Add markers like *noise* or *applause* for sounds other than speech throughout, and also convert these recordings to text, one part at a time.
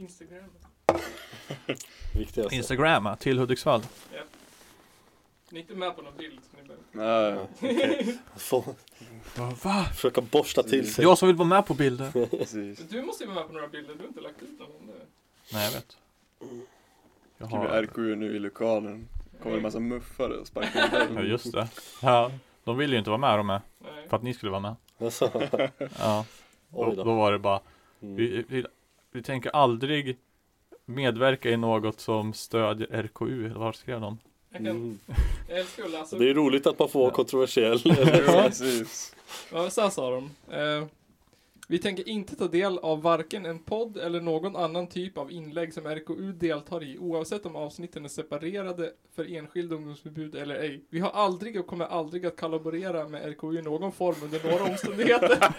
Instagram. Viktigast. Instagramma till Hudiksvall. Ni är inte med på någon bild så ni behöver. Nej, Okej. Få Va? försöka borsta till sig. Jag som vill vara med på bilder. *laughs* precis. Du måste ju vara med på några bilder, du har inte lagt ut någon. Det- Nej jag vet. Jag Skriver har... RKU nu i lokalen. Kommer en massa muffare och sparkar in Ja dig. just det. Ja, de ville ju inte vara med de med. Nej. För att ni skulle vara med. Alltså, Ja. Då, oj då då. var det bara, Mm. vi, vi, vi tänker aldrig medverka i något som stödjer RKU, eller vad skrev? Jag, kan, Mm. jag älskar Det är roligt att man får vara Ja. kontroversiell. *laughs* Precis. Ja, så här sa de. Eh, vi tänker inte ta del av varken en podd eller någon annan typ av inlägg som RKU deltar i, oavsett om avsnitten är separerade för enskilda ungdomsförbud eller ej. Vi har aldrig och kommer aldrig att kollaborera med RKU i någon form under några omständigheter. *laughs*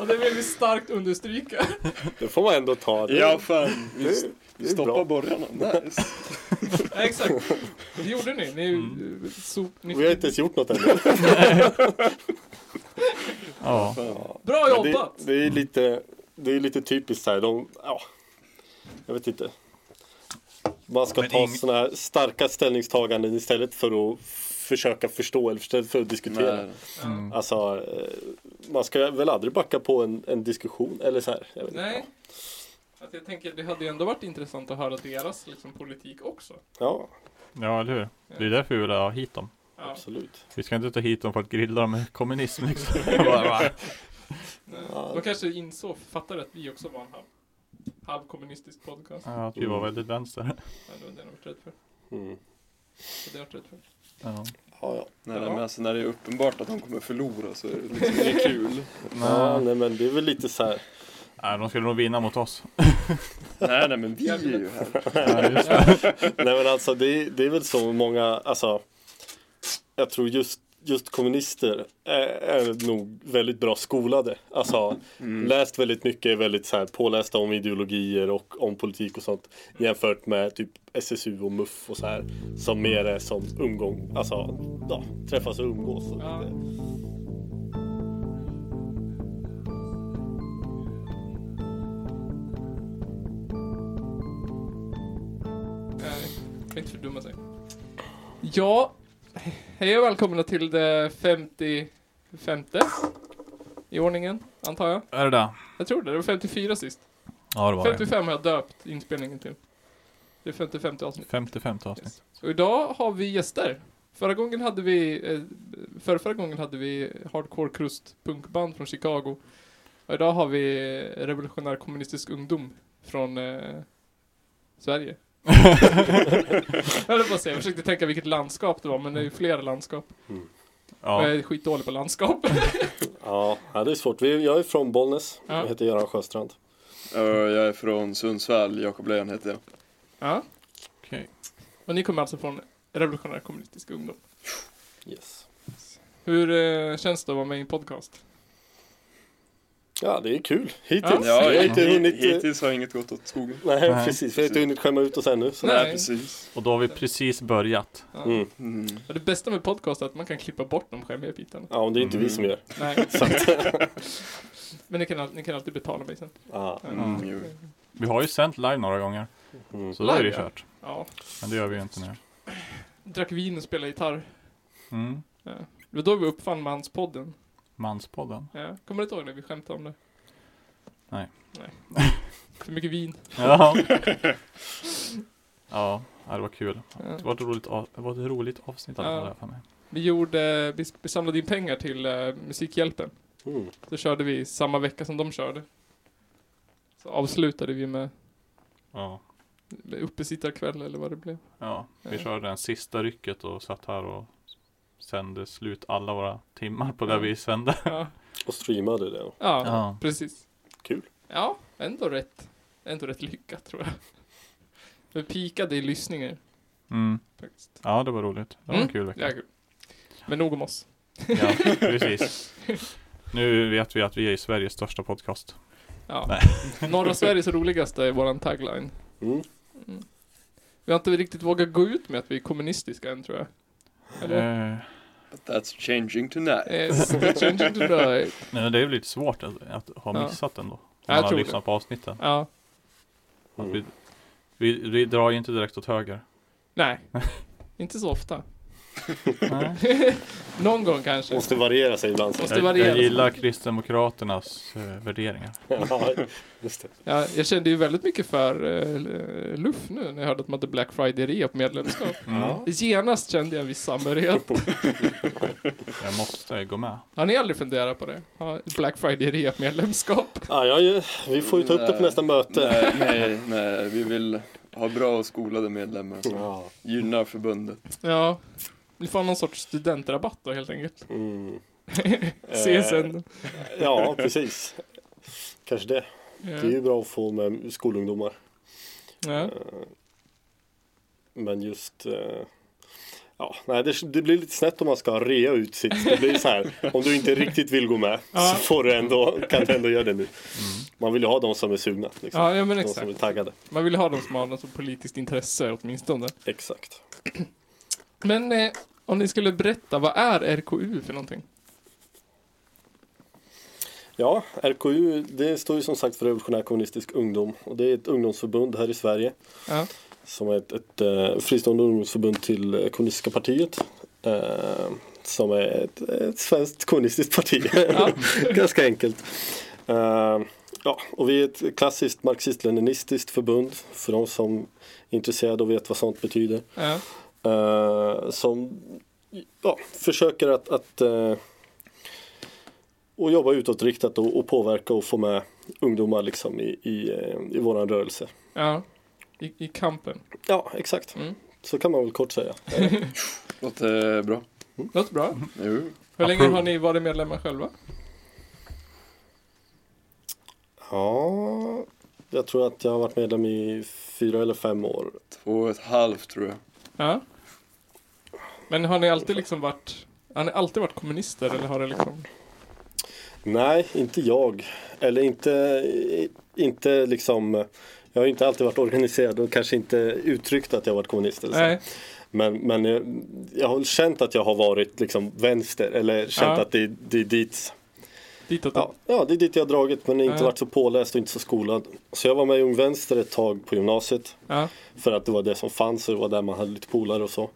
och det vill vi starkt understryka. *laughs* Det får man ändå ta. Det, Ja, fan. Vi, det, vi det stoppar bra. borgarna. Nice. *laughs* Ja, exakt. Det gjorde ni. Ni, Mm. sop, ni Vi har inte ens gjort något ännu. *laughs* Ja. Bra jobbat! Det, det är lite, det är lite typiskt här. De, ja, jag vet inte. Man ska Men ta ing- sådana här starka ställningstaganden istället för att försöka förstå eller istället för att diskutera. Mm. Alltså, eh, man ska väl aldrig backa på en, en diskussion eller så här. Jag vet Nej. Inte. Att jag tänker, det hade ju ändå varit intressant att höra deras liksom, politik också. Ja, ja, eller hur? Det är därför vi vill ha hit dem. Ja. absolut. Vi ska inte ta hit dem för att grilla dem med kommunism liksom. *laughs* *laughs* De kanske insåg, fattade att vi också var en halv, halvkommunistisk podcast. Ja, att vi var väldigt vänster. Ja, det var det jag var rädd för. Mm. Det var rädd för. Ja. Ja, ja. Nej, Ja. men alltså när det är uppenbart att de kommer förlora så är det liksom inget *laughs* kul. ja, Nej. nej men det är väl lite så här. Nej, de skulle nog vinna mot oss. *laughs* Nej, nej, men vi är ju här. *laughs* Det. Nej men alltså det, är- det är väl så många, alltså Jag tror just, just kommunister är, är nog väldigt bra skolade. Alltså Mm. läst väldigt mycket, väldigt så här pålästa om ideologier och om politik och sånt. Jämfört med typ SSU och MUF och så här. Som mer är som umgång, alltså ja, träffas och umgås. Och Ja. Nej, får inte fördumma sig. Ja, hej och välkomna till det 55 i ordningen, antar jag. Är det det? Jag tror det, det var 54 sist. Ja, det var det. 55 har jag döpt inspelningen till. Det är 55 avsnitt. 55 avsnitt. Yes. Och idag har vi gäster. Förra gången hade vi, eh, förra, förra gången hade vi hardcore krust punkband från Chicago. Och idag har vi revolutionär kommunistisk ungdom från eh, Sverige. *laughs* jag höll på att säga, jag försökte tänka vilket landskap det var, men det är ju flera landskap. Och Ja. jag är skitdålig på landskap. *laughs* Ja, det är svårt. Vi- Jag är från Bollnäs. Ja. Jag heter Göran Sjöstrand. Ja, Jag är från Sundsvall, Jakob Lejon heter jag. ja. Okej. Och ni kommer alltså från revolutionär kommunistisk ungdom. Yes. Hur eh, känns det att vara med i en podcast? Ja, det är kul. Hittills. Ja. Ja, vi har inte hunnit... eh, hittills har inget gått åt skogen. Nej, Nej. precis. Vi har inte hunnit skämma ut oss ännu. Så. Nej. Precis. Och då har vi precis börjat. Ja. Mm. Mm. Och det bästa med podcast är att man kan klippa bort de skämmiga bitarna. Ja, och det är inte vi som gör. Nej. *laughs* *laughs* Men ni kan, ni kan alltid betala mig sen. ja. Mm, jo. Vi har ju sänt live några gånger. Mm. Så då är det kört. Ja. Men det gör vi ju inte nu. Drack vin och spelade gitarr. Mm. Ja. Det var då vi uppfann Manspodden. Manspodden. Ja. Kommer du inte ihåg det? Vi skämtade om det. Nej. Nej. *laughs* För mycket vin. *laughs* Ja. ja, det var kul. Det var ett roligt, av, det var ett roligt avsnitt i alla fall för mig. Vi gjorde, vi, vi samlade in pengar till uh, Musikhjälpen. Mm. Så körde vi samma vecka som de körde. Så avslutade vi med, Ja. uppesittarkväll eller vad det blev. Ja, vi Ja. körde den sista rycket och satt här och sände slut alla våra timmar på det vi sände. Ja, Och streamade det. ja, Ja. precis. Kul. Ja, ändå rätt. Ändå rätt lyckat tror jag. Vi pikade i lyssningar Mm. faktiskt. Ja, det var roligt. Det var Mm. en kul vecka. Ja, kul. Men nog om oss. Ja, precis. Nu vet vi att vi är Sveriges största podcast. Ja. Nej. *laughs* Norra Sveriges roligaste är våran tagline. Mm. Mm. Vi har inte riktigt vågat gå ut med att vi är kommunistiska än tror jag. Eh, But that's changing tonight. Yes, we're changing tonight. *laughs* men det är väl lite svårt att, att ha Ja. missat ändå. Om Jag man har tror lyssnat på avsnitten. Ja. Att Mm. vi, vi, vi drar ju inte direkt åt höger. Nej, inte så ofta. Någon gång kanske. Måste variera sig ibland. så. Måste Jag, variera. jag gillar Kristdemokraternas eh, värderingar. *laughs* Ja, just det. Ja, jag kände ju väldigt mycket för uh, Luff nu när jag hörde att de hade Black Friday-rea på medlemskap. *laughs* Ja. Genast kände jag en viss samhörighet. *laughs* Jag måste gå med. Har ni aldrig funderat på det? Ha Black Friday-rea på medlemskap? Ja, ja, vi får ju ta upp det på nästa möte. Nej, nej, nej, vi vill ha bra och skolade medlemmar. Ja. Gynna förbundet. Ja. Ni får någon sorts studentrabatt då helt enkelt. Mm. *laughs* CSN. Ja, precis. Kanske det. Det är ju Ja. bra att få med skolungdomar. Ja. Eh, Men just eh, Ja, nej det, det blir lite snett om man ska rea ut sitt. Det blir så här, *laughs* om du inte riktigt vill gå med Ja. så får du ändå, kan du ändå göra det nu. Man vill ju ha de som är sugna. Liksom. ja, ja men de som exakt. är taggade. Man vill ha de som har något som politiskt intresse åtminstone. Exakt. Men eh, om ni skulle berätta, vad är RKU för någonting? Ja, RKU det står ju som sagt för Revolutionär Kommunistisk Ungdom och det är ett ungdomsförbund här i Sverige Ja. som är ett, ett eh, fristående ungdomsförbund till eh, Kommunistiska partiet. Eh, som är ett, ett svenskt kommunistiskt parti. *laughs* *laughs* Ja. Ganska enkelt. Eh, ja, och vi är ett klassiskt marxist-leninistiskt förbund för de som är intresserade och vet vad sånt betyder. Ja. Eh, som ja, försöker att, att eh, och jobba utåtriktat och, och påverka och få med ungdomar liksom i, i, eh, i våran rörelse. ja. I, I kampen. Ja, exakt. Mm. Så kan man väl kort säga. *laughs* Låter bra. Låter bra. Jo. Hur länge har ni varit medlemmar själva? Ja, jag tror att jag har varit medlem i fyra eller fem år. Två och ett halvt tror jag. Ja. Men har ni alltid liksom varit har ni alltid varit kommunister eller har det liksom Nej, inte jag. Eller inte, inte liksom jag har inte alltid varit organiserad och kanske inte uttryckt att jag varit kommunist. Eller så. Nej. Men, men jag, jag har känt att jag har varit liksom vänster eller känt Ja. att det, det är dit Ditåt? ja, ja, det är dit jag har dragit men inte Ja. varit så påläst och inte så skolad. Så jag var med i Ung Vänster ett tag på gymnasiet Ja. för att det var det som fanns och det var där man hade lite polare och så.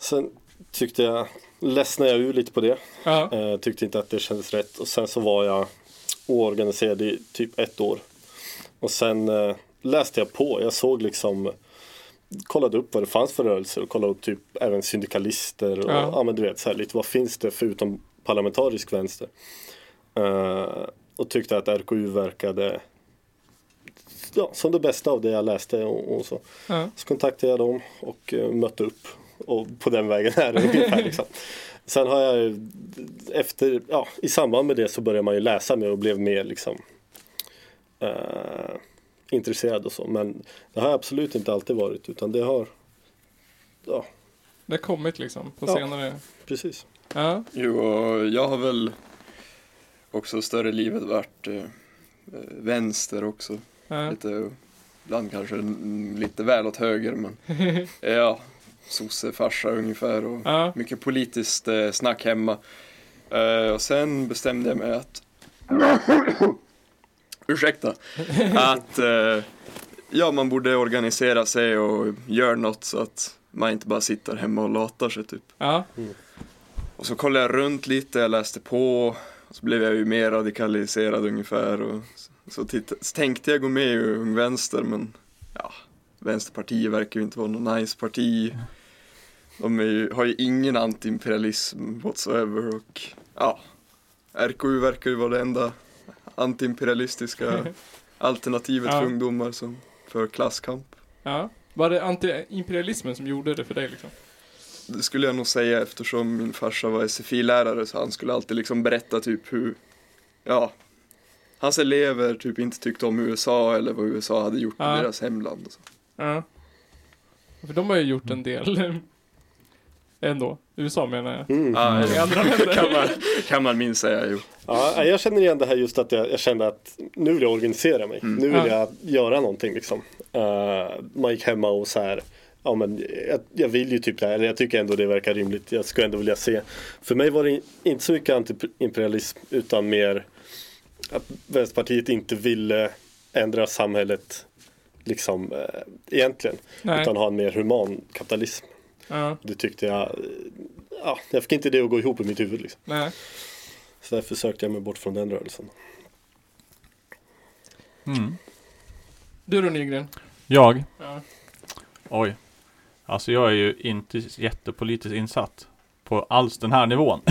Sen tyckte jag, ledsnade jag ur lite på det. Ja. Eh, tyckte inte att det kändes rätt och sen så var jag oorganiserad i typ ett år. Och sen eh, läste jag på, jag såg liksom kollade upp vad det fanns för rörelser och kollade upp typ även syndikalister och Ja. ja, men du vet så här lite vad finns det förutom parlamentarisk vänster. Eh, och tyckte att RKU verkade ja, som det bästa av det jag läste och, och så. Ja. Så kontaktade jag dem och eh, mötte upp och på den vägen är det ungefär. Liksom. Sen har jag efter, ja, i samband med det så började man ju läsa mer och blev mer liksom eh, intresserad och så. Men det har absolut inte alltid varit utan det har, ja, Det har kommit liksom på Ja. senare. precis. Ja. Jo, och jag har väl också större livet varit eh, vänster också. Ja. Lite, ibland kanske lite väl åt höger men *laughs* ja, sossefarsa ungefär och Ja. mycket politiskt eh, snack hemma. Eh, och sen bestämde jag mig att *coughs* ursäkta, *laughs* att eh, ja, man borde organisera sig och göra något så att man inte bara sitter hemma och latar sig typ. Ja. Och så kollade jag runt lite, jag läste på och så blev jag ju mer radikaliserad ungefär och så, så, så tänkte jag gå med i Ung Vänster men ja, Vänsterpartiet verkar ju inte vara något nice parti. De ju, har ju ingen antiimperialism whatsoever och ja, RKU verkar ju vara det enda antiimperialistiska *laughs* alternativet Ja. för ungdomar som för klasskamp. ja. Var det anti-imperialismen som gjorde det för dig liksom? Det skulle jag nog säga eftersom min farsa var SFI-lärare så han skulle alltid liksom berätta typ hur, ja, hans elever typ inte tyckte om USA eller vad USA hade gjort Ja. i deras hemland. Och så. Ja. För de har ju gjort en del. *laughs* Ändå. USA menar jag. Mm. Ja, andra länder. kan, man, kan man minst säga, jo. Ja, jag känner igen det här just att jag, jag kände att nu vill jag organisera mig. Mm. Nu vill Ja. jag göra någonting liksom. Eh, man gick hemma och så här. Ja men jag, jag vill ju typ det här, eller jag tycker ändå det verkar rimligt. Jag skulle ändå vilja se. För mig var det inte så mycket antiimperialism utan mer att Vänsterpartiet inte ville ändra samhället liksom eh, egentligen. Nej. Utan ha en mer human kapitalism. Ja. Det tyckte jag, eh, ja, jag fick inte det att gå ihop i mitt huvud liksom. Nej. Så därför sökte jag mig bort från den rörelsen. Mm. Du då Nygren? Jag? Ja. Oj. Alltså jag är ju inte jättepolitiskt insatt på alls den här nivån. *laughs*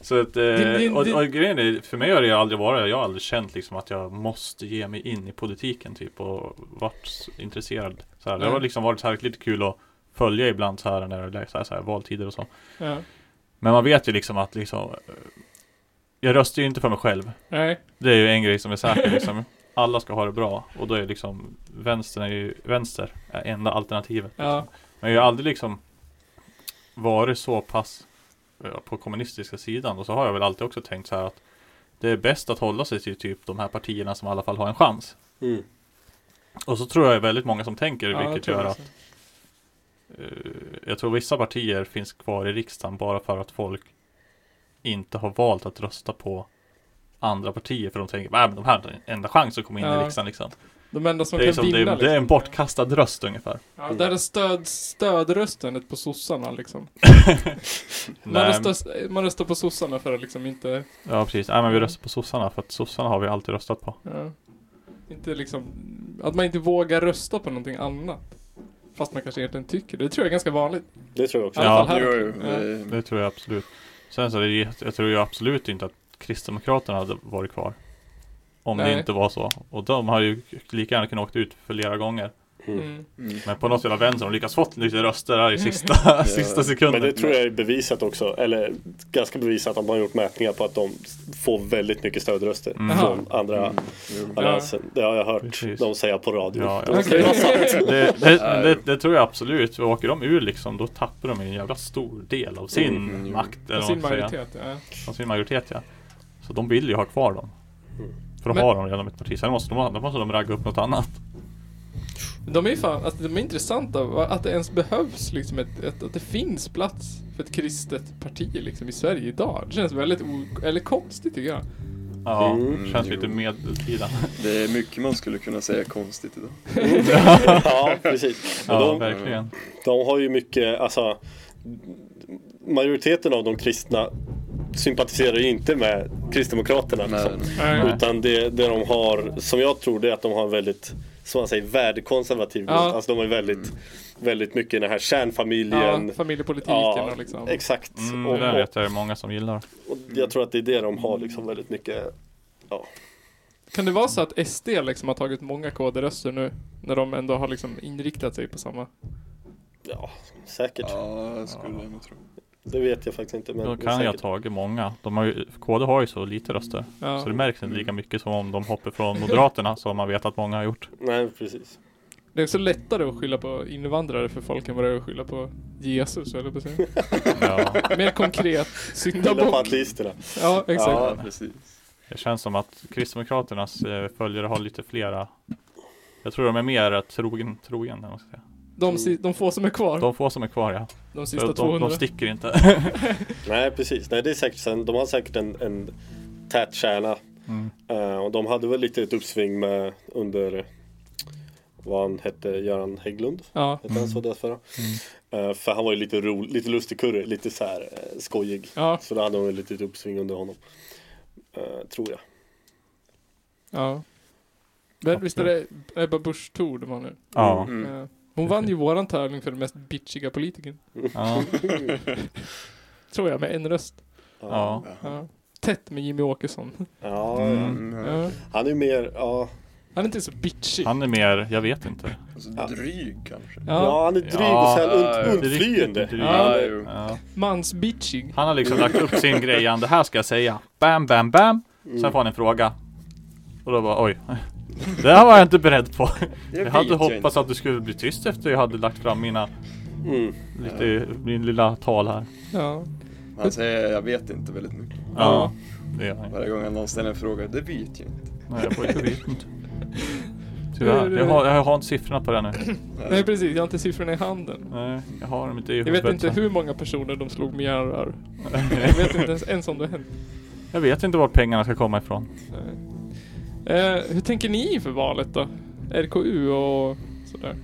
Så att, eh, din- och, och grejen är, för mig har det aldrig varit, jag har aldrig känt liksom att jag måste ge mig in i politiken typ och varit intresserad. Så här. Det har liksom varit så här lite kul att följa ibland så här när det är så här, så här, valtider och så. Ja. Men man vet ju liksom att liksom eh, Jag röstar ju inte för mig själv. Nej. Det är ju en grej som är säker liksom. *laughs* Alla ska ha det bra och då är liksom Vänstern är ju Vänster är enda alternativet. Ja. Liksom. Men jag har aldrig liksom Varit så pass På kommunistiska sidan och så har jag väl alltid också tänkt så här att Det är bäst att hålla sig till typ de här partierna som i alla fall har en chans. Mm. Och så tror jag är väldigt många som tänker Ja, vilket gör det att eh, Jag tror vissa partier finns kvar i riksdagen bara för att folk Inte har valt att rösta på Andra partier för de tänker att de här har den enda chansen att komma in Ja. i riksdagen liksom. De enda som Det är, kan liksom, det, vinna är, det är en liksom. bortkastad röst ungefär. Ja, där är stöd, stödröstandet på sossarna liksom. *laughs* Man röstar, man röstar på sossarna för att liksom inte, Ja precis, Nej, men vi röstar på sossarna för att sossarna har vi alltid röstat på. ja, inte liksom, att man inte vågar rösta på någonting annat. Fast man kanske egentligen tycker det. Det tror jag är ganska vanligt. Det tror jag också. Ja. här. Jo, jo, Ja. det, Det tror jag absolut. Sen så är det, jag tror ju absolut inte att Kristdemokraterna hade varit kvar. Om Nej. det inte var så. Och de har ju lika gärna kunnat åkt ut flera gånger. Mm. Mm. mm. Men på något jävla vänster har de lyckats fått lite röster där i sista, *laughs* sista sekunden. Men det tror jag är bevisat också, eller ganska bevisat att man har gjort mätningar på att de får väldigt mycket stödröster Mm. från andra Mm. Alliansen. Det har jag hört Precis. de säga på radio. Ja, ja. Det ska vara sant. Det, det, *laughs* det, det tror jag absolut. För åker de ur liksom, då tappar de en jävla stor del av sin Mm, makt. Eller vad sin majoritet, ja. Av sin majoritet ja. Så de vill ju ha kvar dem. För de Men- har de redan ett parti. Sen måste de, då måste de ragga upp något annat. De är ju fan, alltså, de är intressanta, att det ens behövs liksom ett, ett, att det finns plats för ett kristet parti liksom i Sverige idag. Det känns väldigt eller konstigt tycker jag. Ja, Mm. känns Jo. lite medeltida. *laughs* det är mycket man skulle kunna säga konstigt idag. *laughs* ja, precis. Ja, de, verkligen. de har ju mycket, alltså majoriteten av de kristna sympatiserar ju inte med Kristdemokraterna. Nej, Liksom. Nej. Nej. Utan det, det de har, som jag tror, det är att de har en väldigt, som man säger, värdekonservativ grund. Ja. Alltså de har väldigt, väldigt mycket den här kärnfamiljen. Ja, familjepolitiken Ja, och liksom. Exakt. Mm, och, det vet jag är många som gillar. och jag tror att det är det de har liksom väldigt mycket. Kan det vara så att SD liksom har tagit många KD-röster nu? När de ändå har liksom inriktat sig på samma. Ja, säkert. Ja, skulle jag nog tro. Det vet jag faktiskt inte. Men Då kan jag ha säkert. tagit många. De har ju, KD har ju så lite röster. Ja. Så det märks inte lika mycket som om de hoppar från *laughs* Moderaterna som man vet att många har gjort. Nej, precis. Det är också lättare att skylla på invandrare för folk än vad det är att skylla på Jesus, eller på säga. *laughs* Ja, Mer konkret, Eller på syndabock. ateisterna. Ja, exakt. Ja. Precis. det känns som att Kristdemokraternas eh, följare har lite flera Jag tror de är mer trogen, trogen man ska säga. De, si- de få som är kvar. De få som är kvar ja. De sista De, de, 200. de sticker inte. *laughs* Nej, precis. Nej, det är säkert sen. De har säkert en, en tät kärna. Mm. Eh, och de hade väl lite ett uppsving med under vad han hette, Göran Hägglund. Ja. Hette han så därför? Mm. Eh, för han var ju lite ro, lite lustig kurre, lite så här eh, skojig. Ja. Så då hade de väl lite ett uppsving under honom. Tror jag. Ja. Men visst är det Ebba Busch Thor det var nu? Ja. Mm. Hon vann ju våran tävling för den mest bitchiga politikern. ja. *laughs* Tror jag, med en röst. Ja. Ja. Tätt med Jimmy Åkesson. Ja. Mm. Mm, ja. Han är mer, ja. Han är inte så bitchig. Han är mer, jag vet inte. Alltså, Ja. dryg kanske. Ja, Ja. han är dryg Ja. och så här Ja, und, undflyende. Ja. Ja. Mansbitchig. Han har liksom lagt upp sin grej, det här ska jag säga. Bam, bam, bam. Mm. Sen får han en fråga. Och då bara oj. Det här var jag inte beredd på. *laughs* Jag vet hade jag hoppats inte. att du skulle bli tyst efter jag hade lagt fram mina, Mm. lite, min lilla tal här. Ja. Han säger jag vet inte väldigt mycket. Ja, det gör han. Varje gång han någon ställer en fråga, det vet jag inte. Nej, jag, får- jag vet inte. *laughs* Tyvärr, jag har, jag har inte siffrorna på det nu. *clears throat* Nej precis, jag har inte siffrorna i handen. Nej, jag har dem inte i Jag huvudet. vet inte hur många personer de slog med järnrör. *laughs* Jag vet inte ens, ens om det hänt. Jag vet inte var pengarna ska komma ifrån. Nej. Eh, hur tänker ni inför valet då? RKU och sådär?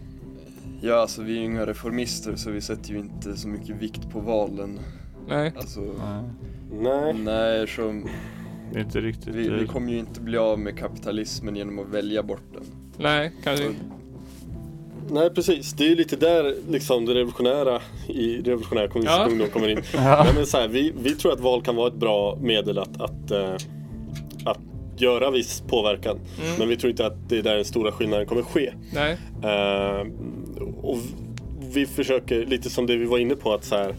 Ja, alltså vi är ju inga reformister så vi sätter ju inte så mycket vikt på valen. Nej. Alltså, Nej, Nej, som, det är inte riktigt. vi, vi eh, kommer ju inte bli av med kapitalismen genom att välja bort den. Nej, kanske inte. nej precis. Det är ju lite där liksom det revolutionära i revolutionär kommunistisk Ja. ungdom kommer in. *laughs* Ja. Nej, men så här, vi, vi tror att val kan vara ett bra medel att, att, eh, att göra viss påverkan. Mm. Men vi tror inte att det är där den stora skillnaden kommer ske. Nej. Eh, och vi försöker, lite som det vi var inne på, att så här,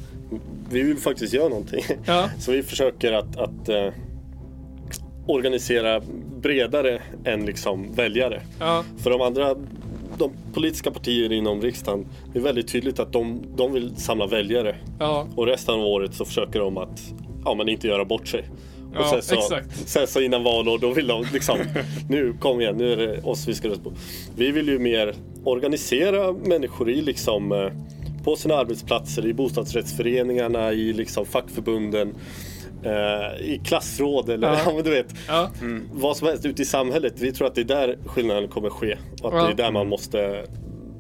vi vill faktiskt göra någonting. Ja. *laughs* Så vi försöker att, att eh, organisera bredare än liksom väljare. Ja. För de andra, de politiska partier inom riksdagen, det är väldigt tydligt att de, de vill samla väljare. Ja. Och resten av året så försöker de att ja, men inte göra bort sig. Ja, och sen så, exakt. sen så innan valår då vill de liksom, *laughs* nu kom igen, nu är det oss vi ska rösta på. Vi vill ju mer organisera människor i liksom eh, på sina arbetsplatser, i bostadsrättsföreningarna, i liksom fackförbunden, eh, i klassråd eller Ja. *laughs* du vet, Ja. vad som helst ute i samhället. Vi tror att det är där skillnaden kommer ske. Och att Ja. det är där man måste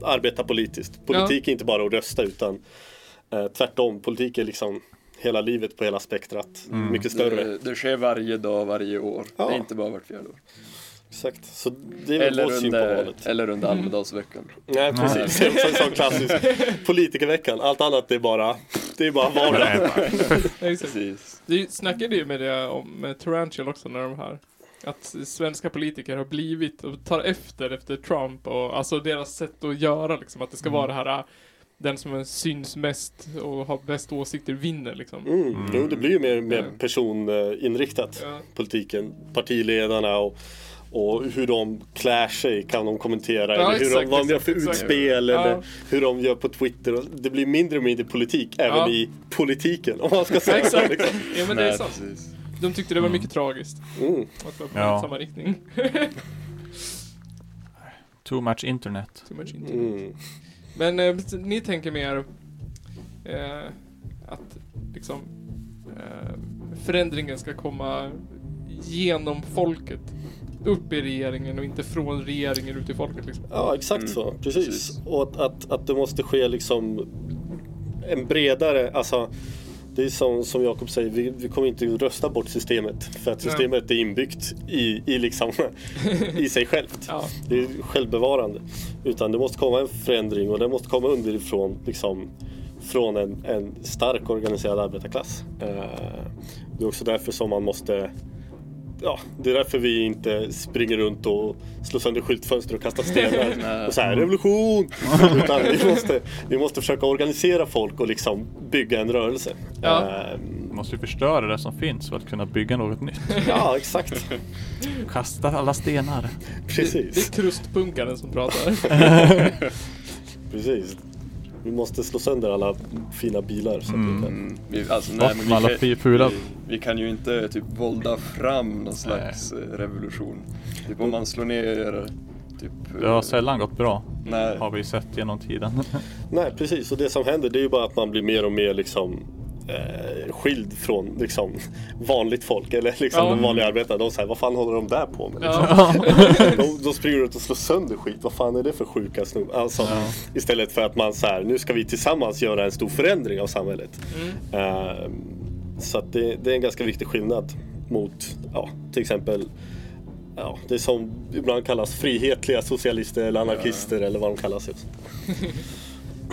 arbeta politiskt. Politik är inte bara att rösta utan eh, tvärtom. Politik är liksom hela livet på hela spektrat. Mycket större. Det, det sker varje dag, varje år. Ja. Det är inte bara vart fjärde år. Exakt. Så det är väl Eller under, eller under Almedalsveckan. Nej precis. Också en sån klassisk *laughs* politikerveckan. Allt annat är bara, det är bara vardag. *laughs* Precis. Du snackade ju med det om med Tarantula också när de här att svenska politiker har blivit och tar efter efter Trump och alltså deras sätt att göra liksom att det ska vara det här den som syns mest och har bäst åsikter vinner liksom. Mm. Jo, det blir ju mer, mer personinriktat. Ja. Politiken, partiledarna och och hur de klär sig kan de kommentera. Ja, eller hur exakt, de, vad de gör exakt, för exakt. utspel Ja. eller hur de gör på Twitter. Det blir mindre och mindre politik även Ja. i politiken om man ska säga så. Exakt. Liksom. Ja men det är sant. precis. De tyckte det var mycket tragiskt. Mm. Att vara på Ja. samma riktning. *laughs* Too much internet. Too much internet. Mm. Men eh, ni tänker mer eh, att liksom eh, förändringen ska komma genom folket. Upp i regeringen och inte från regeringen ut i folket liksom. Ja, exakt Mm, så. Precis. precis. Och att, att, att det måste ske liksom en bredare, alltså det är som, som Jakob säger, vi, vi kommer inte rösta bort systemet för att Nej. systemet är inbyggt i, i, liksom, *laughs* i sig självt. Ja. Det är självbevarande. Utan det måste komma en förändring och den måste komma underifrån liksom, från en, en stark organiserad arbetarklass. Eh, det är också därför som man måste Ja, det är därför vi inte springer runt och slår sönder skyltfönster och kastar stenar *laughs* och så här revolution! *laughs* Utan vi måste, vi måste försöka organisera folk och liksom bygga en rörelse. Ja. Eh, Man måste ju förstöra det som finns för att kunna bygga något nytt. *laughs* ja, exakt. Kasta alla stenar. Det, det Precis. är krustpunkaren som pratar. Precis. Vi måste slå sönder alla fina bilar. Så att Mm. vi kan... Mm, vi, alltså, Bort nej, men vi, alla kan, fula. vi, vi kan ju inte typ vålda fram någon slags eh, revolution. Typ om man slår ner typ... Det har eh, sällan gått bra. Nej. Har vi sett genom tiden. *laughs* Nej, precis. Och det som händer det är ju bara att man blir mer och mer liksom eh, skild från liksom vanligt folk eller liksom Ja. vanliga arbetarna. De säger, vad fan håller de där på med? Liksom? Ja. *laughs* De, de springer runt och slår sönder skit. Vad fan är det för sjuka snubb? Alltså, Ja. Istället för att man så här, nu ska vi tillsammans göra en stor förändring av samhället. Mm. Eh, så det, det är en ganska viktig skillnad mot, ja, till exempel Ja, det som ibland kallas frihetliga socialister eller anarkister eller vad de kallas *laughs* just.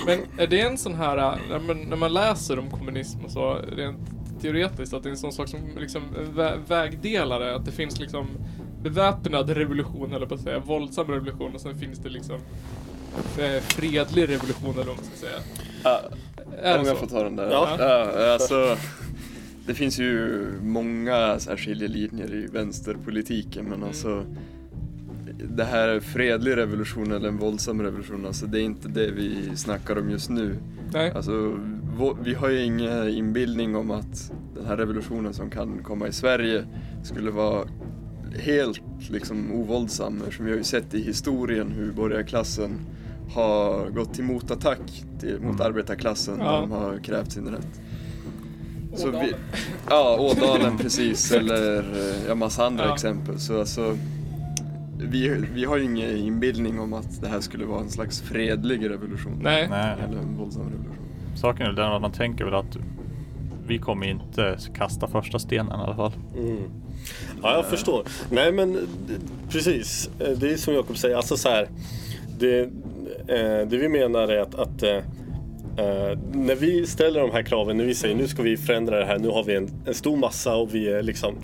Men är det en sån här, när man, när man läser om kommunism och så, rent teoretiskt, att det är en sån sak som liksom vä vägdelare, att det finns liksom beväpnad revolution, eller på att säga, våldsam revolution och sen finns det liksom eh, fredlig revolution eller vad man ska säga. Ja, Är om det jag så? får ta den där. Ja. Ja, alltså, det finns ju många så här skiljelinjer i vänsterpolitiken men Mm. alltså det här är fredlig revolution eller en våldsam revolution, alltså det är inte det vi snackar om just nu. Nej? Alltså, vi har ju ingen inbildning om att den här revolutionen som kan komma i Sverige skulle vara helt liksom ovåldsam eftersom vi har ju sett i historien hur borgarklassen har gått till motattack till, mot Mm. arbetarklassen Ja. när de har krävt sin rätt. Så vi, Ådalen. ja, Ådalen precis, *laughs* eller eh, ja, massa andra Ja. exempel. Så alltså, vi, vi har ju ingen inbildning om att det här skulle vara en slags fredlig revolution. Nej. Nej, Eller en våldsam revolution. saken är den att man tänker väl att vi kommer inte kasta första stenen i alla fall. Mm. Ja, jag förstår. Nej, men eh, precis. Eh, Det är som Jakob säger, alltså så här. Det, eh, det vi menar är att, att eh, när vi ställer de här kraven, när vi säger nu ska vi förändra det här, nu har vi en, en stor massa och vi är liksom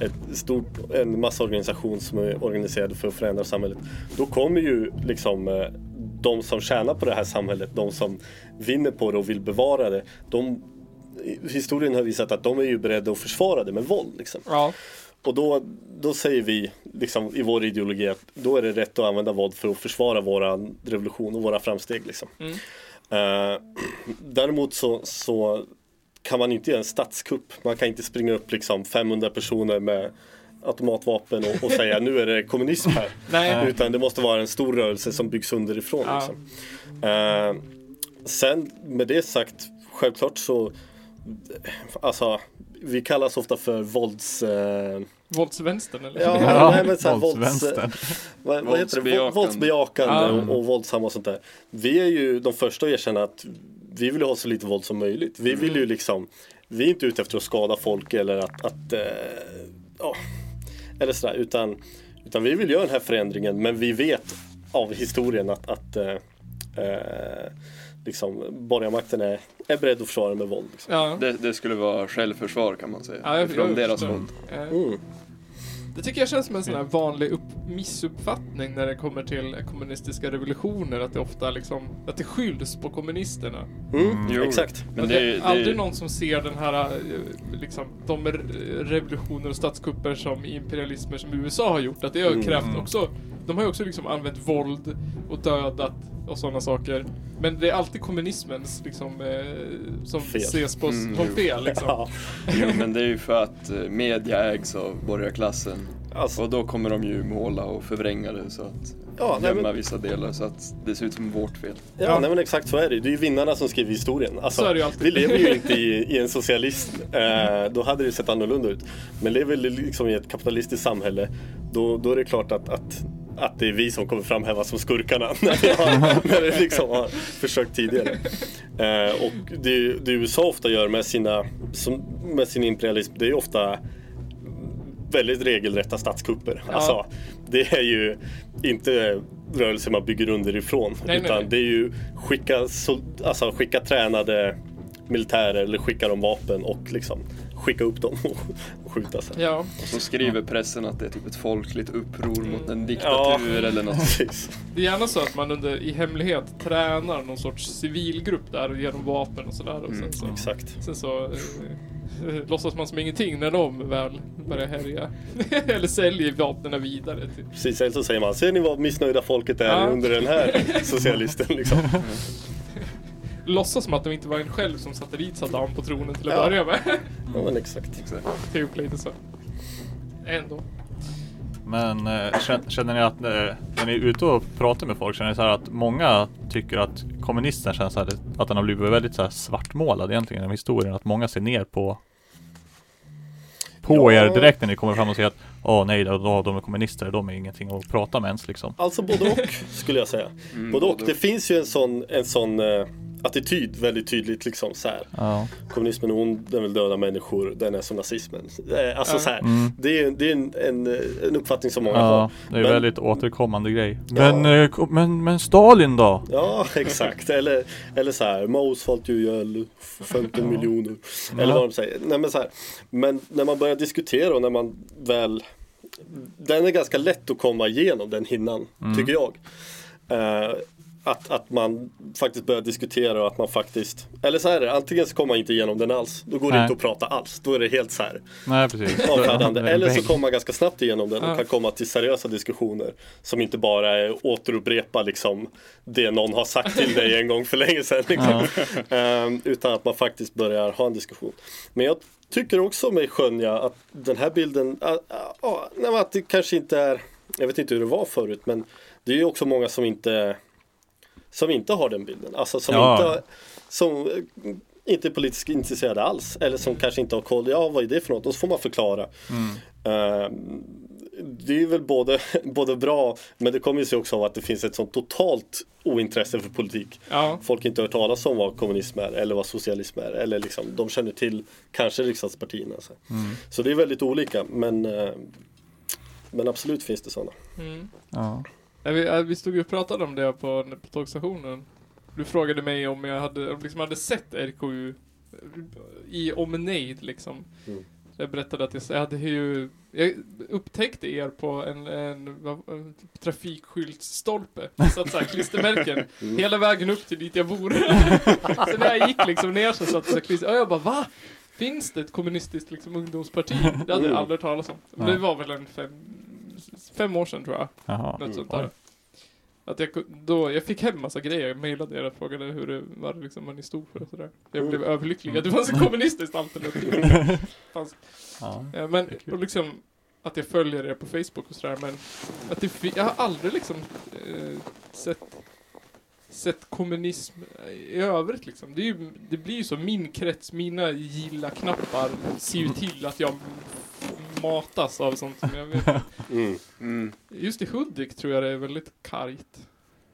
ett stort, en massorganisation som är organiserade för att förändra samhället. Då kommer ju liksom eh, de som tjänar på det här samhället, de som vinner på det och vill bevara det, de, historien har visat att de är ju beredda att försvara det med våld. Liksom. Ja. Och då, då säger vi liksom, i vår ideologi att då är det rätt att använda våld för att försvara våra revolution och våra framsteg. Liksom. Mm. Eh, *clears throat* däremot så, så kan man inte göra en statskupp. Man kan inte springa upp liksom 500 personer med automatvapen och, och säga nu är det kommunism här. *laughs* Nej. Utan det måste vara en stor rörelse som byggs underifrån. Ja. Liksom. Eh, sen med det sagt, självklart så Alltså, vi kallas ofta för vålds... Eh, Våldsvänstern eller? Ja, Ja, nej, men så här, vålds, våldsvänstern. vad, vad heter det? Våldsbejakande. Ja. och, och våldsamma och sånt där. Vi är ju de första att erkänna att vi vill ha så lite våld som möjligt. Vi vill ju liksom, vi är inte ute efter att skada folk eller att, att eh, ja, eller sådär, utan, utan vi vill göra den här förändringen men vi vet av historien att, att eh, liksom, borgarmakten är, är beredd att försvara med våld. Liksom. Ja. Det, det skulle vara självförsvar kan man säga. Ja, jag- Från jag deras håll. Mm. Det tycker jag känns som en sån här vanlig upp, missuppfattning när det kommer till kommunistiska revolutioner. Att det ofta liksom, att det skylls på kommunisterna. Mm, Jo, exakt. Men Och det, det är det, aldrig någon som ser den här, eh, liksom, de re- revolutioner och statskupper som imperialismer som USA har gjort. Att det har Mm. krävt också, de har ju också liksom använt våld och dödat och sådana saker. Men det är alltid kommunismens liksom, eh, som Fel. ses på Mm, som fel. Liksom. Ja, Jo, men det är ju för att eh, media ägs av borgarklassen. alltså, Och då kommer de ju måla och förvränga det så att ja, nej, gömma men, vissa delar så att det ser ut som vårt fel. ja, Ja. nej men exakt så är det. Det är ju vinnarna som skriver historien. Alltså, Så är det ju alltid. Vi lever ju inte i, *laughs* i en socialism. Eh, då hade det sett annorlunda ut. Men lever vi liksom i ett kapitalistiskt samhälle då, då är det klart att, att, att det är vi som kommer framhäva som skurkarna *laughs* när vi, har, när vi liksom har försökt tidigare. Eh, och det, det USA ofta gör med, sina, som, med sin imperialism det är ju ofta väldigt regelrätta statskupper. Ja. Alltså, det är ju inte rörelser man bygger underifrån. Nej, utan nej. det är ju skicka, alltså, skicka tränade militärer eller skicka dem vapen och liksom skicka upp dem och skjuta sen. Ja, Och så skriver pressen att det är typ ett folkligt uppror mot en Ja. diktatur eller något. *laughs* Precis. det är gärna så att man under, i hemlighet tränar någon sorts civilgrupp där och ger dem vapen och sådär. Och sen Mm, så, Exakt. sen så eh, eh, låtsas man som ingenting när de väl börjar härja. *laughs* Eller säljer vapnen vidare. Till. Precis, eller så säger man, ser ni vad missnöjda folket är Ja. under den här *laughs* socialisten liksom. Låtsas som att det inte var en själv som satte dit Saddam på tronen till att Ja. börja med. *laughs* Ja men exakt. Exakt. typ lite så. Ändå. Men kän- känner ni att eh, när ni är ute och pratar med folk, känner ni så här att många tycker att kommunisten känns så här, att den har blivit väldigt så här svartmålad egentligen genom historien? Att många ser ner på på Ja. er direkt när ni kommer fram och säger att Åh nej, då, då, de är kommunister, de är ingenting att prata med ens liksom. Alltså både och skulle jag säga. Mm, Både och. Det finns ju en sån, en sån eh, attityd väldigt tydligt liksom så här. Ja. Kommunismen är ond, den vill döda människor, den är som nazismen. Eh, Alltså Ja. så här. Mm. Det är, det är en, en, en uppfattning som många Ja, har. det är Men- väldigt återkommande grej. Ja. Men, eh, ko- men, men Stalin då? Ja, *laughs* exakt. Eller, eller så här, Mao svalt ju ihjäl 15 miljoner. Eller Ja. vad de säger. Nej, men, så här, men när man börjar diskutera och när man väl Den är ganska lätt att komma igenom den hinnan, Mm. tycker jag. Eh, att, att man faktiskt börjar diskutera och att man faktiskt Eller så är det, antingen så kommer man inte igenom den alls. Då går det Nej. inte att prata alls. Då är det helt så här Nej precis. avfärdande. *laughs* Det Eller så kommer man ganska snabbt igenom den och Ja. kan komma till seriösa diskussioner. Som inte bara är återupprepa liksom det någon har sagt till dig en gång för länge sedan. Liksom. *laughs* Ehm, utan att man faktiskt börjar ha en diskussion. Men jag tycker också mig skönja att den här bilden, men att det kanske inte är, jag vet inte hur det var förut, men det är ju också många som inte som inte har den bilden. Alltså som Ja. inte som eh, inte är politiskt intresserade alls. Eller som kanske inte har koll. Ja, vad är det för något? Och så får man förklara. Mm. Eh, det är väl både, *laughs* både bra men det kommer ju sig också av att det finns ett sånt totalt ointresse för politik. Ja, Folk inte hört talas om vad kommunism är eller vad socialism är. Eller liksom, de känner till kanske riksdagspartierna. Så, Mm. så det är väldigt olika men, eh, men absolut finns det sådana. mm. Ja. Vi, vi stod ju och pratade om det på, på tågstationen. Du frågade mig om jag hade, om liksom hade sett RKU i omnejd liksom. Mm. Jag berättade att jag, jag hade ju, jag upptäckte er på en, en, en trafikskyltstolpe. Satt såhär *laughs* klistermärken Mm. hela vägen upp till dit jag bor. *laughs* så när jag gick liksom ner så satt det klister, och jag bara va? Finns det ett kommunistiskt liksom ungdomsparti? Det hade jag Mm. aldrig hört talas om. Men det var väl en fem, fem år sedan tror jag. Jaha. Något Mm. sånt där. Att jag, då, jag fick hem massa grejer, jag mejlade er och frågade hur det var liksom, vad ni stod för och sådär. Jag Mm. blev överlycklig att det fanns ett kommunistiskt alternativ. *laughs* fanns, Ja. ja, men och liksom att jag följer er på Facebook och sådär men att det, jag har aldrig liksom eh, sett sett kommunism i övrigt liksom. Det, är ju, det blir ju så, min krets, mina gilla-knappar ser ju till att jag matas av sånt som jag vet. *laughs* Mm. Mm. Just i Hudik tror jag det är väldigt kargt.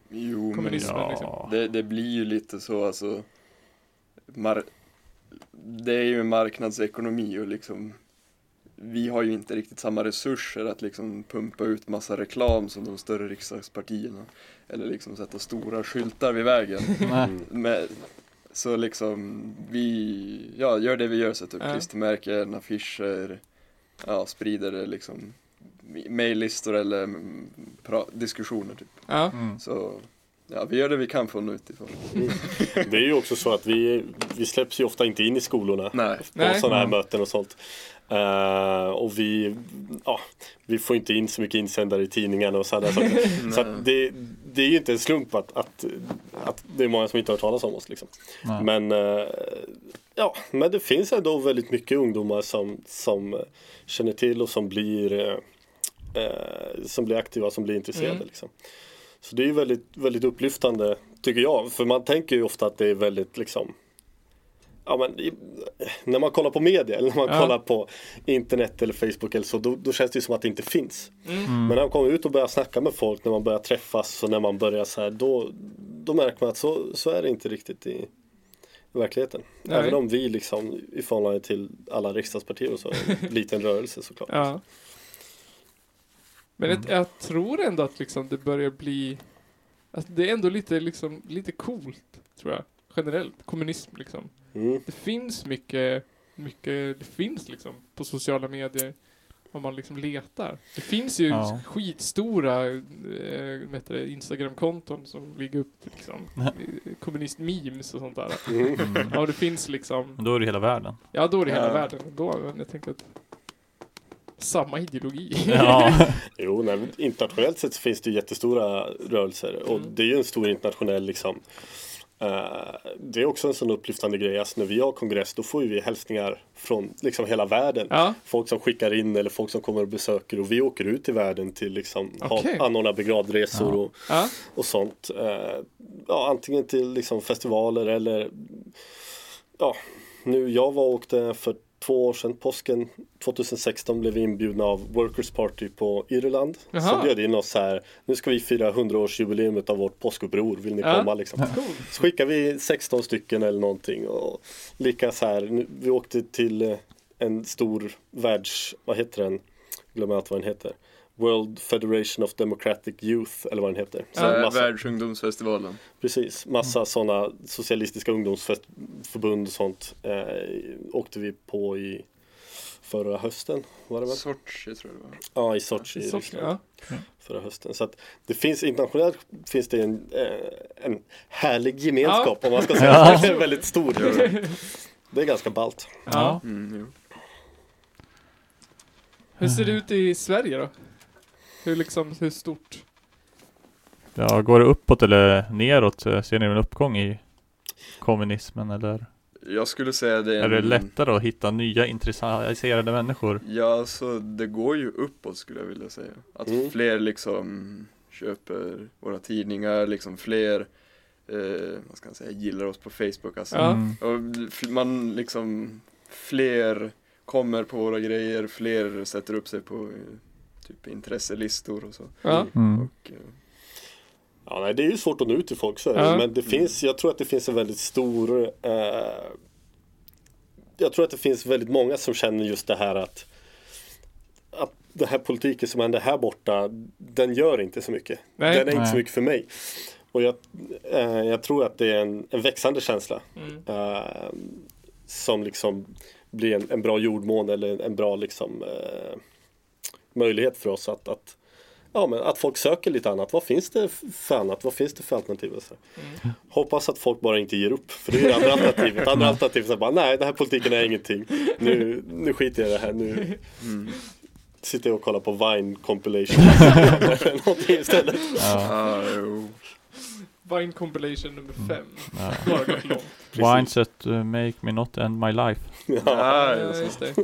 Jo, men Kommunismen Ja. liksom. det, det blir ju lite så alltså. Mar- det är ju en marknadsekonomi och liksom vi har ju inte riktigt samma resurser att liksom pumpa ut massa reklam som de större riksdagspartierna. Eller liksom sätta stora skyltar vid vägen. *laughs* Mm. Men, så liksom vi ja, gör det vi gör, sätter upp klistermärken, affischer, ja, sprider liksom mejllistor eller mm, diskussioner typ. Ja. Mm. Så ja, vi gör det vi kan nå utifrån. Det är ju också så att vi, vi släpps ju ofta inte in i skolorna Nej. på Nej. sådana här Mm. möten och sånt. Eh, och vi, ja, vi får inte in så mycket insändare i tidningarna och sådana saker. Så *laughs* det, det är ju inte en slump att, att, att det är många som inte har hört talas om oss. Liksom. Nej. Men, eh, ja, men det finns ändå väldigt mycket ungdomar som, som känner till och som blir, eh, som blir aktiva, som blir intresserade. Mm. Liksom. Så det är ju väldigt, väldigt upplyftande tycker jag. För man tänker ju ofta att det är väldigt liksom Ja, men, i, när man kollar på media eller när man Ja. kollar på internet eller Facebook eller så då, då känns det ju som att det inte finns. Mm. Men när man kommer ut och börjar snacka med folk, när man börjar träffas och när man börjar så här då, då märker man att så, så är det inte riktigt i, i verkligheten. Nej. Även om vi liksom i förhållande till alla riksdagspartier och så en *laughs* liten rörelse såklart. Ja. Men Mm. jag, jag tror ändå att liksom det börjar bli... Att det är ändå lite, liksom, lite coolt, tror jag. Generellt. Kommunism liksom. Mm. Det finns mycket, mycket, det finns liksom på sociala medier om man liksom letar. Det finns ju Ja. skitstora det, Instagram-konton som ligger upp liksom *laughs* kommunist-memes och sånt där. Mm. Ja, det finns liksom, Men Då är det hela världen. ja då är det hela Ja. världen då, men jag tänker att samma ideologi. Ja. *laughs* Jo, nej, men internationellt sett så finns det jättestora rörelser och Mm. det är ju en stor internationell liksom det är också en sån upplyftande grej. Alltså när vi har kongress då får vi hälsningar från liksom hela världen. Ja, Folk som skickar in eller folk som kommer och besöker och vi åker ut i världen till liksom ha, anordna begravresor Ja. och, ja, och sånt. Eh, ja, antingen till liksom festivaler eller ja, nu jag var och åkte för två år sedan, påsken 2016 blev vi inbjudna av Workers Party på Irland. Jaha. Som bjöd in oss här, nu ska vi fira 100-årsjubileet av vårt påskuppror, vill ni Ja. komma liksom? Så skickade vi 16 stycken eller någonting och lika så här, vi åkte till eh, en stor världs, vad heter den? Glömmer allt vad den heter. World Federation of Democratic Youth eller vad den heter. Så Ja. massa, Världsungdomsfestivalen. precis, massa sådana socialistiska ungdomsförbund och sånt eh, åkte vi på i förra hösten. Var det väl? Sochi tror jag det var. Ja, i Sochi i Ryssland ja. förra hösten. Så att det finns internationellt finns det en, eh, en härlig gemenskap om man ska säga. *laughs* Ja. Den är väldigt stor. Det är ganska ballt. Ja. Mm. Hur ser det ut i Sverige då? Hur liksom, hur stort? Ja, går det uppåt eller neråt? Ser ni en uppgång i kommunismen eller? Jag skulle säga det Är det lättare att hitta nya intresserade människor? Ja, så det går ju uppåt skulle jag vilja säga. Att Mm. fler liksom köper våra tidningar, liksom fler, eh, vad ska jag säga, gillar oss på Facebook alltså. Mm. Och man liksom, fler kommer på våra grejer, fler sätter upp sig på eh, typ intresselistor och så. Ja. Mm. Och, eh, Ja, nej, det är ju svårt att nå ut till folk så. Ja. Men det finns, jag tror att det finns en väldigt stor eh, Jag tror att det finns väldigt många som känner just det här att Att den här politiken som händer här borta Den gör inte så mycket. Nej. Den är inte så mycket för mig. Och jag, eh, jag tror att det är en, en växande känsla. Mm. eh, som liksom blir en, en bra jordmån eller en, en bra liksom eh, möjlighet för oss att, att Ja men att folk söker lite annat. Vad finns det för annat? Vad finns det för alternativ? Så. Mm. Hoppas att folk bara inte ger upp. För det är det andra alternativet. *laughs* Andra alternativet är bara nej den här politiken är ingenting. Nu, nu skiter jag i det här. Nu mm. sitter jag och kollar på Vine compilation. *laughs* Någonting istället. Ja, jo. Vine compilation nummer fem. ja. Har det gått långt. Wines that uh, make me not end my life. Ja, Ah, Ja, ja, just det.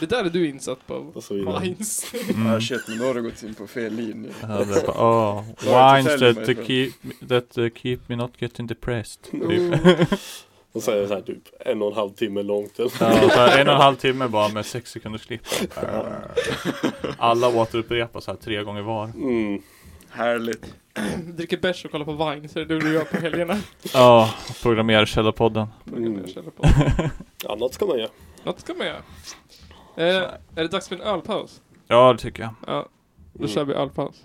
Det där är du insatt på. och så vidare. Vines. Mm. ah, shit, men då har du gått in på fel linje. Ja, det är bara, oh, Var det wines that, uh, keep, that uh, keep me not getting depressed. Typ. Och så är det så här typ en och en halv timme långt. Eller? Ja, så här, en och en halv timme bara med sex sekunders klipp. Alla återupprepar så här tre gånger var. Mm. Härligt. Dricker bärs och kollar på Vine, så är det det du gör på helgerna. Ja, programmerar Källarpodden. Mm. Mm. På. Ja, något ska man göra. Något ska man göra. Eh, är det dags för en ölpaus? Ja, det tycker jag. Ja, då kör vi ölpaus.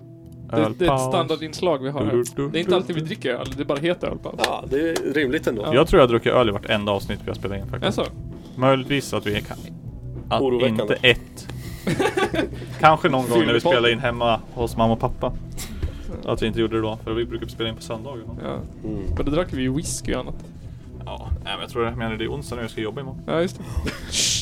Det, det är ett Ölpaus. standardinslag vi har här. Det är inte alltid vi dricker öl, det bara heter ölpaus. Ja, det är rimligt ändå. Ja. Jag tror jag har druckit öl i vartenda avsnitt vi har spelat in faktiskt. Jaså? Möjligtvis att vi kan... Att Oroväckande. inte ett. *laughs* Kanske någon gång när vi Fyllepodden. spelade in hemma hos mamma och pappa. Att vi inte gjorde det då, för vi brukar spela in på söndagar. Ja. Mm. Men då drack vi ju whisky och annat. Ja, nej, men jag tror det. Men det är onsdag nu jag ska jobba imorgon. Ja, just det. *laughs*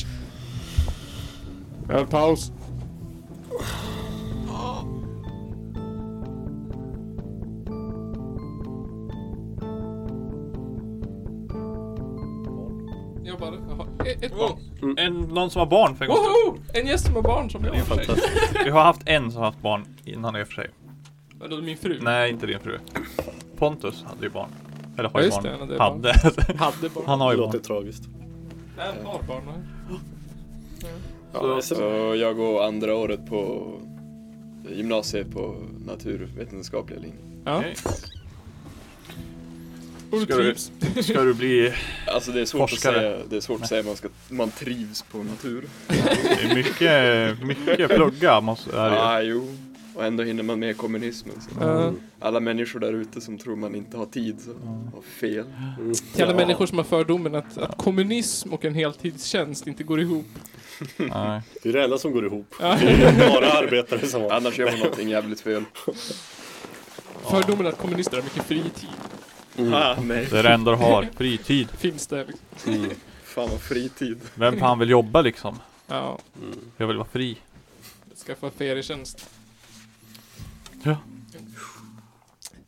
Jag bara, jaha, e- ett barn. En, någon som har barn för en gång Woho! En gäst som har barn som jag Det är i och för sig. fantastiskt. Vi har haft en som har haft barn innan i och för sig. Men då är det min fru. Nej, inte din fru. Pontus hade ju barn. Eller har Ja, ju just barn. det, han hade barn. hade. Hade barn. Han har Det ju låter barn. tragiskt. Nej, han har barn. nej. Ja, Så jag går andra året på gymnasiet på naturvetenskapliga linjen. Ja. Du Ska du-. Ska du bli... Alltså det är svårt Forskare. att säga, det är svårt att säga man, ska, man trivs på natur. Det är mycket, mycket plugga måste, är det ju. ah, jo. Och ändå hinner man med kommunismen. Så. Ja. Alla människor där ute som tror man inte har tid så har fel. Mm. Till alla Ja. människor som har fördomen att, att kommunism och en heltidstjänst inte går ihop. *laughs* Nej. Det är det enda som går ihop. Ja. Det är bara arbetare som har. Annars gör man någonting jävligt fel. *laughs* Fördomen att kommunister har mycket fritid. Mm. Ah, *laughs* nej. Det är det enda du har. Fritid. Finns det liksom. Mm. Fan vad fritid. Vem fan vill jobba liksom? Ja, Mm. Jag vill vara fri. skaffa ferietjänst. Ja.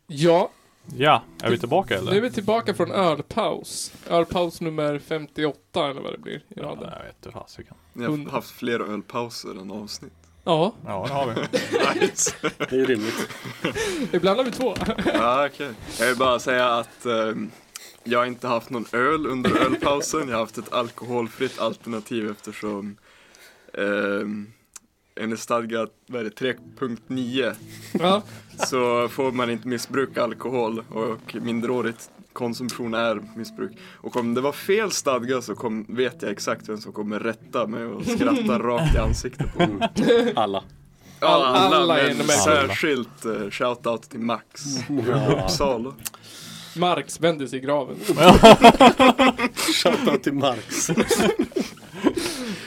Ja, Ja, är vi tillbaka nu är eller? vi tillbaka från ölpaus. Ölpaus nummer 58 eller vad det blir i Ja, raden. jag vet inte fasiken. Ni har haft fler ölpauser än avsnitt. Ja, Ja, det har vi. *laughs* Nice. Det är rimligt. *laughs* ibland har vi två. Ja, okej. Jag vill bara säga att ehm, jag har inte haft någon öl under ölpausen. Jag har haft ett alkoholfritt alternativ eftersom um, enligt det, 3.9 Ja, så får man inte missbruka alkohol och minderårigt konsumtion är missbruk. Och om det var fel stadga så kom, vet jag exakt vem som kommer rätta mig och skratta *laughs* rakt i ansiktet på mig. Alla. Ja, Alla alla, är men med. särskilt uh, shoutout till Max. Uppsala. Marx vände sig i graven. *laughs* Shoutout till Marx.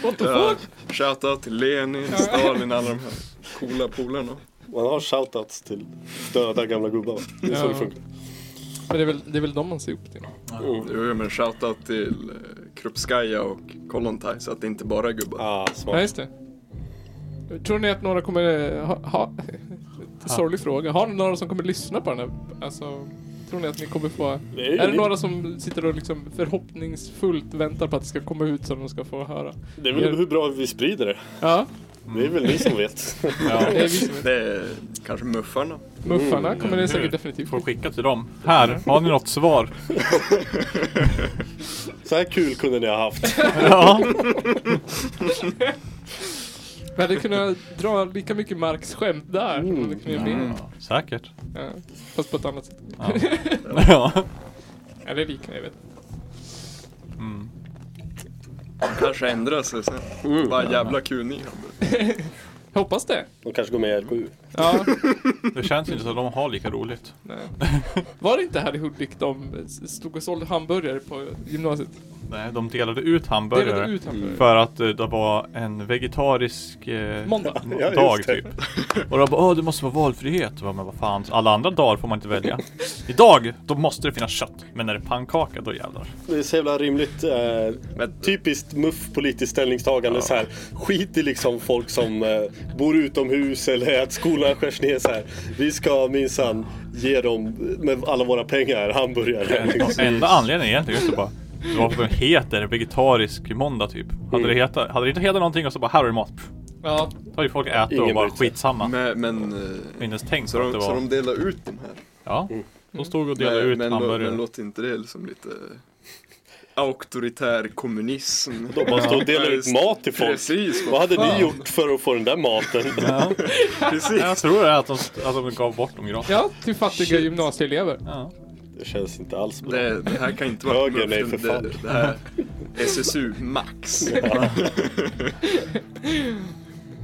What the Ja, fuck? Shoutout till Lenin, Stalin, alla de här coola polarna. Man har shoutouts till döda gamla gubbar. Det är så Ja. det funkar. Men det är väl, det är väl de man ser upp till. Mm. Jo, men shoutout till uh, Krupskaja och Kollontaj så att det inte bara är gubbar. Ah, Ja, smart. just det. Tror ni att några kommer eh, ha... ha *laughs* sorglig fråga. Har ni några som kommer lyssna på den här? Alltså, tror ni att ni kommer få... Det är Är det några som sitter och liksom förhoppningsfullt väntar på att det ska komma ut så de ska få höra? Det är väl hur bra vi sprider det. Ja, Det är väl ni som vet. *laughs* Ja. det är vi som är Det är kanske muffarna. Muffarna kommer det säkert Nu definitivt Får skicka till dem. Här, har ni något svar? *laughs* Så här kul kunde ni ha haft. *laughs* Ja. Vi hade kunnat dra lika mycket Marks skämt där. som Mm. vi kunde med. Ja, säkert. Ja, fast på ett annat sätt. Ja. *laughs* ja. Eller lika, jag vet Mm. Kanske ändrar sig sen. Mm. Bara jävla kunig han blev. *laughs* Jag hoppas det. De kanske går med i RKU. Ja, Det känns inte som att de har lika roligt. nej. Var det inte här i Hudik de stod och sålde hamburgare på gymnasiet? Nej, de delade ut hamburgare. Delade ut hamburgare. För att eh, det var en vegetarisk eh, Måndag. Ja, just dag det. typ. Och då bara, åh det måste vara valfrihet. Och jag bara, men vad fan, alla andra dagar får man inte välja. Idag, då måste det finnas kött. Men när det är pannkaka, då jävlar. Det är så jävla rimligt. Eh, Men- typiskt muff politiskt ställningstagande. Så här, skit i liksom folk som eh, bor utomhus eller att skolan skärs ner så här. Vi ska minsann ge dem med alla våra pengar hamburgare. Liksom. Enda anledningen egentligen är just bara det var för att den heter vegetarisk måndag typ. Hade, det hetat, hade det inte hetat någonting och så bara här har du mat. Ja, Då hade ju folk ätit Ingen och bara skitsamma. Men, men eh, tänkt så, på att de, det så var... de delar ut de här. Ja. De stod och delade Men, ut men, hamburgare. men låter inte det liksom lite auktoritär kommunism? De bara står och delar ut mat till folk. Precis, Vad hade fan. ni gjort för att få den där maten? Ja. *laughs* Precis. Jag tror det är att de, att de gav bort dem gratis. ja till fattiga gymnasieelever. Ja. Det känns inte alls bra. Det, det här kan inte vara Höger, nej, för det, fan. det här SSU max. *laughs*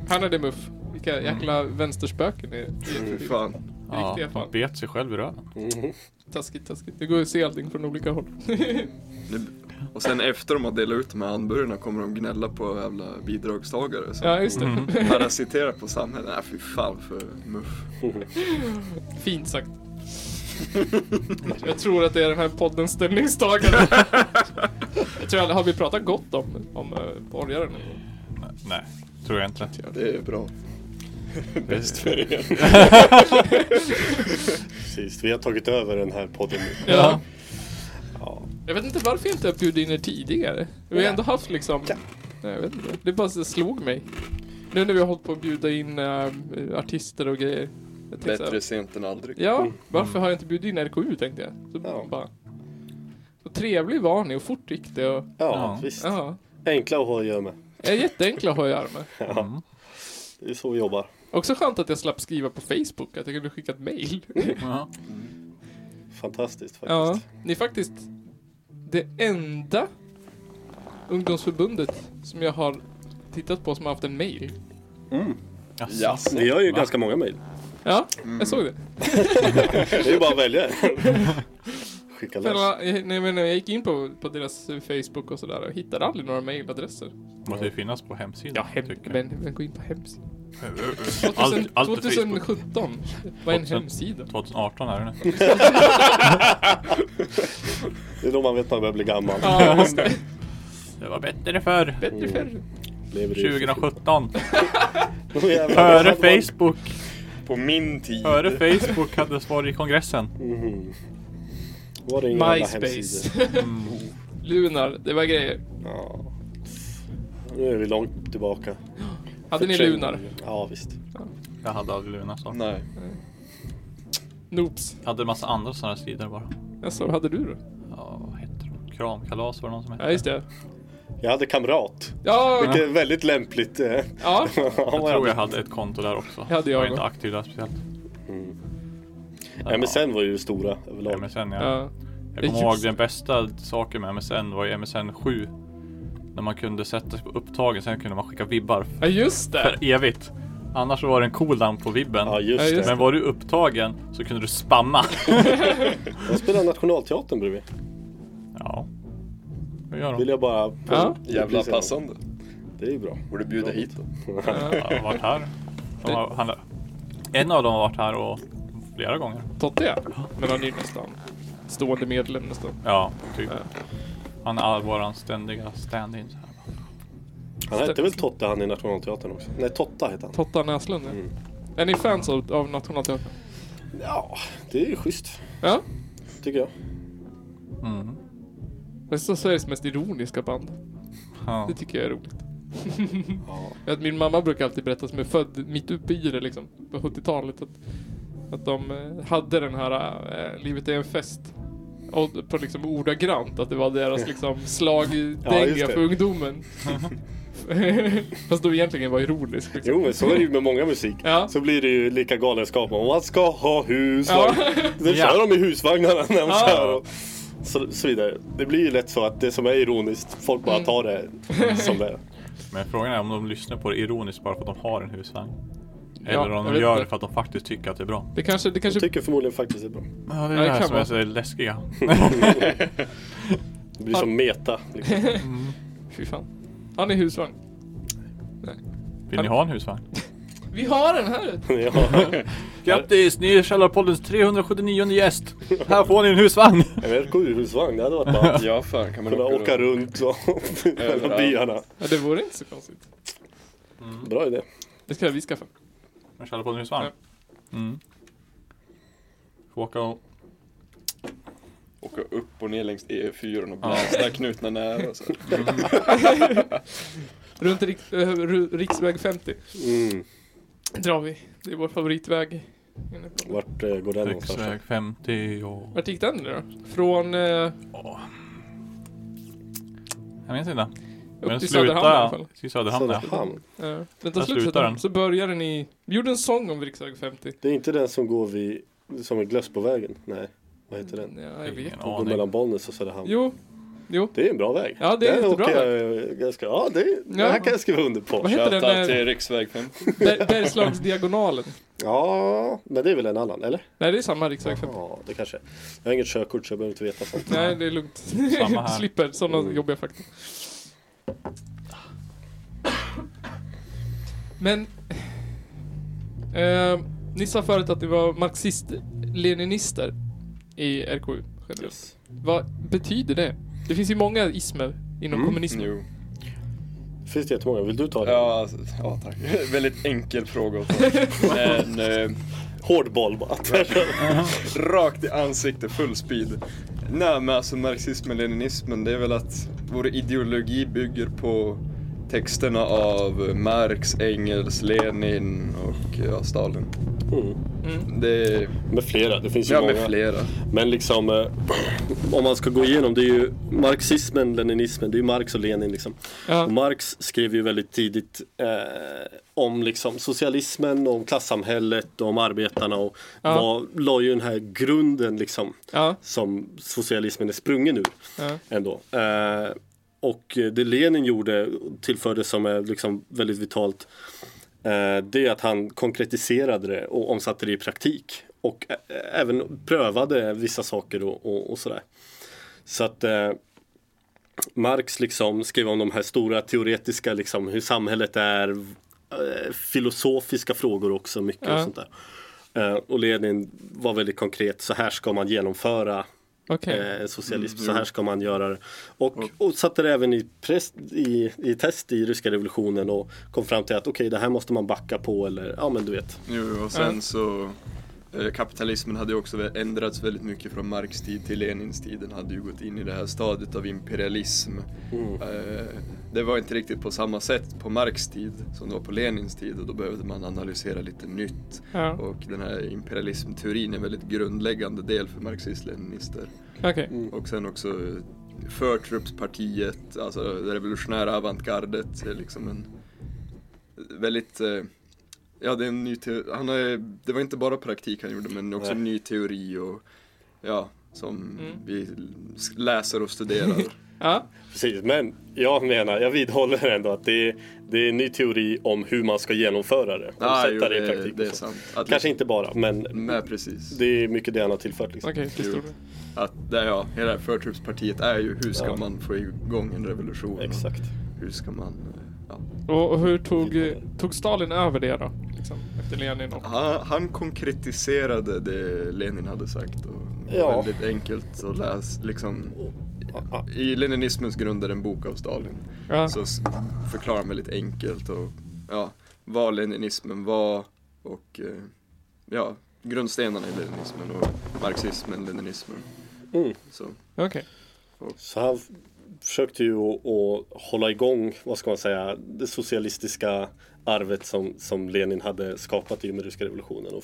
Han hade muff. Vilka jäkla vänsterspöken det är. Fy fan. Ja, fan. bet sig själv i röven. Mhm. Taskigt, taskigt. Det går att se allting från olika håll. *laughs* Nu- Och sen efter de har delat ut de här hamburgarna kommer de gnälla på jävla bidragstagare. Så Ja, just det. Mm. parasitera på samhället. Nej fy fan för muff. *laughs* Fint sagt. Jag tror att det är den här poddens ställningstagande. Jag tror aldrig, har vi pratat gott om, om uh, borgaren? Nej, nej, tror jag inte. Det är bra. *laughs* Bäst för er. *laughs* Precis, vi har tagit över den här podden nu. Ja. Ja. Jag vet inte varför jag inte har bjudit in er tidigare. Vi har ändå haft liksom... Nej, jag vet inte. Det bara så slog mig. Nu när vi har hållit på att bjuda in äh, artister och grejer. Jag tänkte Bättre sent än aldrig. Ja, varför har jag inte bjudit in RKU tänkte jag. Så Ja. bara... Så trevlig var ni och fort gick det och... Ja, Ja. visst. Ja. Enkla att ha att göra med. Är jätteenkla att ha att göra med. *laughs* Ja, Mm. det är så vi jobbar. Också skönt att jag slapp skriva på Facebook, att jag kunde skicka ett mail. Ja. *laughs* Fantastiskt faktiskt. Ja, ni är faktiskt det enda ungdomsförbundet som jag har tittat på som har haft en mail. Jaså. Jaså. Vi har ju Va? ganska många mejl. Ja, jag såg det. *laughs* Det är ju bara att välja. *laughs* Skicka lös. nej, men jag gick in på, på deras eh, Facebook och sådär och hittade aldrig några mailadresser. Måste ju finnas på hemsidan. Ja, hem, men, men gå in på hemsidan. Allt, 2000, allt på Facebook. 2017, vad är en 2000. hemsida? 2018 är det nu. *laughs* Det är då man vet att man börjar bli gammal. Ja, *laughs* det. Det var bättre förr. Bättre förr. I- 2017. *laughs* Åh, jävlar, Före Facebook. På min tid. Före Facebook hade varit i kongressen. Mhm. Var det inga MySpace. Mm. Lunar, det var grejer. Ja. Nu är vi långt tillbaka. Hade ni lunar? Ja, visst. Jag hade aldrig Luna så. Nej. Noops. Jag hade en massa andra sådana sidor bara. Jaså, vad hade du då? Ja, vad heter de? Kramkalas var det någon som hette. Ja, just det. Jag hade kamrat. Ja, Vilket är väldigt lämpligt. eh. ja. *laughs* Jag tror jag hade ett konto där också. Det hade jag var inte också. aktiv där speciellt. Mm. Ja. MSN var ju stora överlag. MSN ja. ja. Jag kommer Just ihåg den bästa saken med MSN var ju MSN 7. När man kunde sätta sig på upptagen, sen kunde man skicka vibbar Ja, just det. för evigt. Annars var det en cooldown på vibben. Ja, just det. Men var du upptagen så kunde du spamma. *laughs* Jag spelar Nationalteatern bredvid. ja. Vad gör Vill de? jag bara... Ja. Jävla passande. Det är ju bra. Borde bjuda hit då. Ja. Varit här. De har, han, en av dem har varit här och flera gånger. Totte ja. Men han är ju nästan stående medlem nästan. Ja, typ. Ja. Han är våran ständiga stand-in. så här. Han hette väl Totte han i Nationalteatern också? Nej, Totta hette han. Totta Näslund ja. Mm. Är ni fans av, av Nationalteatern? Ja, det är ju schysst. Ja. Tycker jag. Mm. Det är så Sveriges mest ironiska band. Ja. Det tycker jag är roligt. Ja. *laughs* Att min mamma brukar alltid berätta som är född mitt uppe i det liksom. På 70-talet. Att, att de eh, hade den här äh, Livet är en fest. Och på liksom ordagrant att det var deras liksom *laughs* Ja, slagdänga det. för ungdomen. *laughs* Fast då egentligen var ironisk. Liksom. Jo men så är det ju med många musik. Ja. Så blir det ju lika galenskap om man ska ha husvagn. Ja. *laughs* Ja. kör de i husvagnarna när de Ja. kör. Och så, så vidare. Det blir ju lätt så att det som är ironiskt, folk bara Mm. tar det som det är. Men frågan är om de lyssnar på det ironiskt bara för att de har en husvagn. Ja, Eller om de gör det för att de faktiskt tycker att det är bra. Det kanske, det kanske tycker förmodligen faktiskt det är bra. Ja, det är Ja, det det här som vara. är så läskiga. *laughs* Det blir som meta. Liksom. *laughs* Fy fan. Har ni husvagn? Vill ni ha en husvagn? *laughs* Vi har den här! ja. Grattis! Ni är Källarpoddens 379 gäst! Här får ni en husvagn! En RKU-husvagn, det hade varit bra. Ja, fan kan man Kunna åka, åka runt? och mellan byarna. Ja, det vore inte så konstigt. Bra idé. Det ska vi skaffa. En Källarpodden husvagn? Mm. Får åka och... Åka upp och ner längs E4 och blästa knutna nära och så. *laughs* Runt rik, äh, riksväg 50 Mm. drar vi. Det är vår favoritväg. Vart eh, går den någonstans? Riksväg 50 och... Vart gick den nu då? Från eh, Åh. Jag minns inte. Men upp till slutar- Söderhamn i alla fall. Till Söderhamn ja. Söderhamn. Ja. Den tar slut slutar Söderhamn. den. Så börjar den i... Vi gjorde en sång om riksväg 50. Det är inte den som går vid, som är Glössbovägen? Nej, vad heter den? Ja, jag vet. Ingen Den går mellan Bollnäs och Söderhamn. Jo. Jo. Det är en bra väg. Ja, det är Den jättebra jag ganska, ja, det, det här kan jag skriva under på. Vad heter den där- till riksväg 50. *laughs* Ber, Bergslagsdiagonalen. Ja, men det är väl en annan, eller? Nej, det är samma riksväg 50. Ja, det kanske är. Jag har inget körkort så jag behöver inte veta sånt. Nej, det är lugnt. Samma här. *laughs* Slipper sådana Mm. jobbiga fakta. Men... Eh, ni sa förut att det var marxist-leninister i RKU. Yes. Vad betyder det? Det finns ju många ismer inom Mm. kommunismen. Jo. Finns det jättemånga, vill du ta det? Ja, alltså, ja tack. *laughs* Väldigt enkel fråga att ta. *laughs* Men eh, Hård boll bara. *laughs* rakt i ansikte, full speed. Nej men alltså marxismen, leninismen, det är väl att vår ideologi bygger på texterna av Marx, Engels, Lenin och ja, Stalin. Mm. Mm. Det Med flera, det finns ju ja, många. med flera. Men liksom, eh, om man ska gå igenom, det är ju marxismen, leninismen, det är ju Marx och Lenin liksom. Och. Marx skrev ju väldigt tidigt eh, om liksom socialismen, om klassamhället, om arbetarna och Ja. var, la ju den här grunden liksom Ja. som socialismen är sprungen ur ändå. Eh, och det Lenin gjorde, tillförde som är liksom väldigt vitalt, eh, det är att han konkretiserade det och omsatte det i praktik. Och ä- även prövade vissa saker och, och, och sådär. Så att eh, Marx liksom skrev om de här stora teoretiska, liksom, hur samhället är, eh, filosofiska frågor också mycket och Ja. sånt där. Eh, och Lenin var väldigt konkret, så här ska man genomföra Okej. eh, socialism, Mm, så här jo. ska man göra det. Och, Och- och satte det även i, press, i, i test i ryska revolutionen och kom fram till att okej, det här måste man backa på eller ja men du vet. Jo, och sen så Kapitalismen hade ju också ändrats väldigt mycket från Marx tid till Lenins tid. Den hade ju gått in i det här stadiet av imperialism. Mm. Eh, Det var inte riktigt på samma sätt på Marx tid som det var på Lenins tid och då behövde man analysera lite nytt. Ja. Och den här imperialismteorin är en väldigt grundläggande del för marxist-leninister. Okej. Mm. Och sen också eh, förtruppspartiet, alltså det revolutionära avantgardet är liksom en väldigt eh, Ja, det är en ny teori. Han har, det var inte bara praktik han gjorde men också en ny teori och ja, som Mm. vi läser och studerar. *laughs* Ja. Precis, men jag menar, jag vidhåller ändå att det är, det är en ny teori om hur man ska genomföra det. Och ah, sätta jo, det i praktik. det är sant. Att Kanske inte bara, men Nej, precis. det är mycket det han har tillfört. Liksom. Stor Att det, ja, hela förtruppspartiet är ju hur ska Ja. man få igång en revolution? Exakt. Hur ska man, eh, ja. och, och hur tog, tog Stalin över det då? Efter Lenin och... Han, han konkretiserade det Lenin hade sagt och Ja. väldigt enkelt att läsa. Liksom. I Leninismens grunder en bok av Stalin Ja. så förklarar han väldigt enkelt och, ja, vad leninismen var och eh, ja, grundstenarna i leninismen och marxismen, leninismen. Mm. Så, Okej. Så han försökte ju att, hålla igång, vad ska man säga, det socialistiska arvet som, som Lenin hade skapat i och med ryska revolutionen. Och,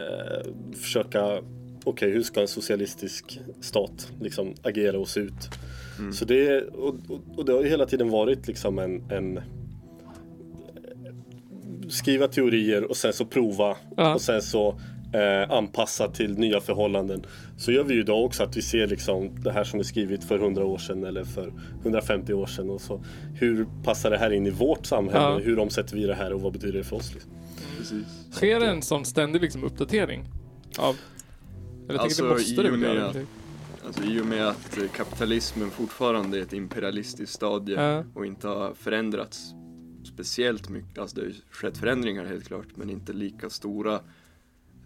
eh, försöka Okej, hur ska en socialistisk stat liksom agera och se ut? Mm. Så det, och, och, och det har ju hela tiden varit liksom en, en skriva teorier och sen så prova Ja. och sen så eh, anpassa till nya förhållanden. Så gör vi ju idag också att vi ser liksom det här som är skrivit för 100 år sedan eller för 150 år sedan och så hur passar det här in i vårt samhälle? Ja. Hur omsätter vi det här och vad betyder det för oss? Liksom? Precis. Sker det en sån ständig liksom uppdatering? Av... Eller Alltså, tänker det måste i det och väl med göra? att- Alltså i och med att eh, kapitalismen fortfarande är ett imperialistiskt stadie Ja. och inte har förändrats speciellt mycket. Alltså det har ju skett förändringar helt klart, men inte lika stora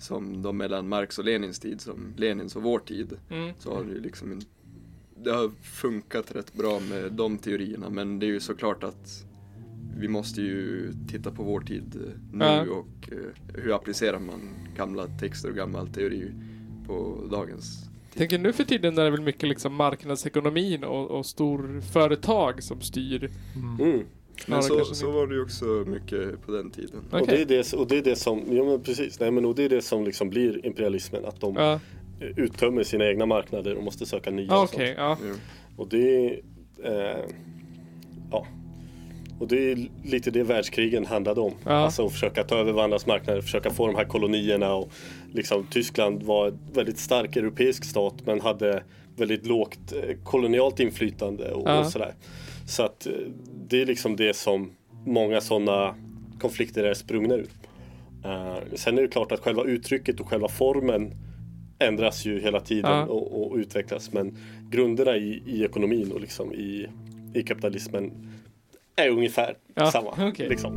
som de mellan Marx och Lenins tid, som Lenins och vår tid. Mm. Så har det ju liksom en, det har funkat rätt bra med de teorierna, men det är ju såklart att vi måste ju titta på vår tid eh, nu Ja. och eh, hur applicerar man gamla texter och gammal teori på dagens Tänker nu för tiden är det väl mycket liksom marknadsekonomin och, och storföretag som styr. Mm. Men så, så var det ju också mycket på den tiden. Okej. Och, det är det, och det är det som, ja men precis, nej men och det är det som liksom blir imperialismen. Att de Ja, uttömmer sina egna marknader och måste söka nya. ah, och sånt. okej, ja. Och det är eh, Ja Och det är lite det världskrigen handlade om. Ja. Alltså att försöka ta över varandras marknader, försöka få de här kolonierna och liksom Tyskland var en väldigt stark europeisk stat men hade väldigt lågt eh, kolonialt inflytande och, Ja. och sådär. Så att eh, det är liksom det som många sådana konflikter är sprungna ur. Eh, sen är det klart att själva uttrycket och själva formen ändras ju hela tiden Ja. och, och utvecklas. Men grunderna i, i ekonomin och liksom i, i kapitalismen är ungefär Ja, samma. okej. Liksom.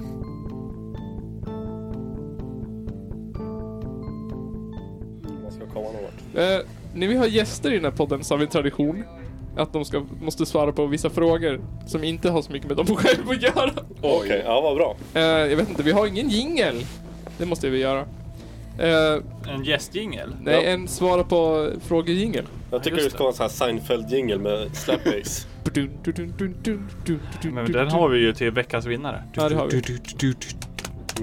Man ska komma någon vart. Eh, när vi har gäster i den här podden så har vi en tradition att de ska, måste svara på vissa frågor som inte har så mycket med dem *laughs* själva att göra. Okej, ja vad bra. Eh, jag vet inte, vi har ingen jingel. Det måste vi göra. Eh, En gästjingel? nej, Ja. en svara på frågor-jingel. Jag tycker just det ska vara en sån här Seinfeld-jingel med slapbass. *laughs* Men den har vi ju till veckans vinnare. Ja, det har vi.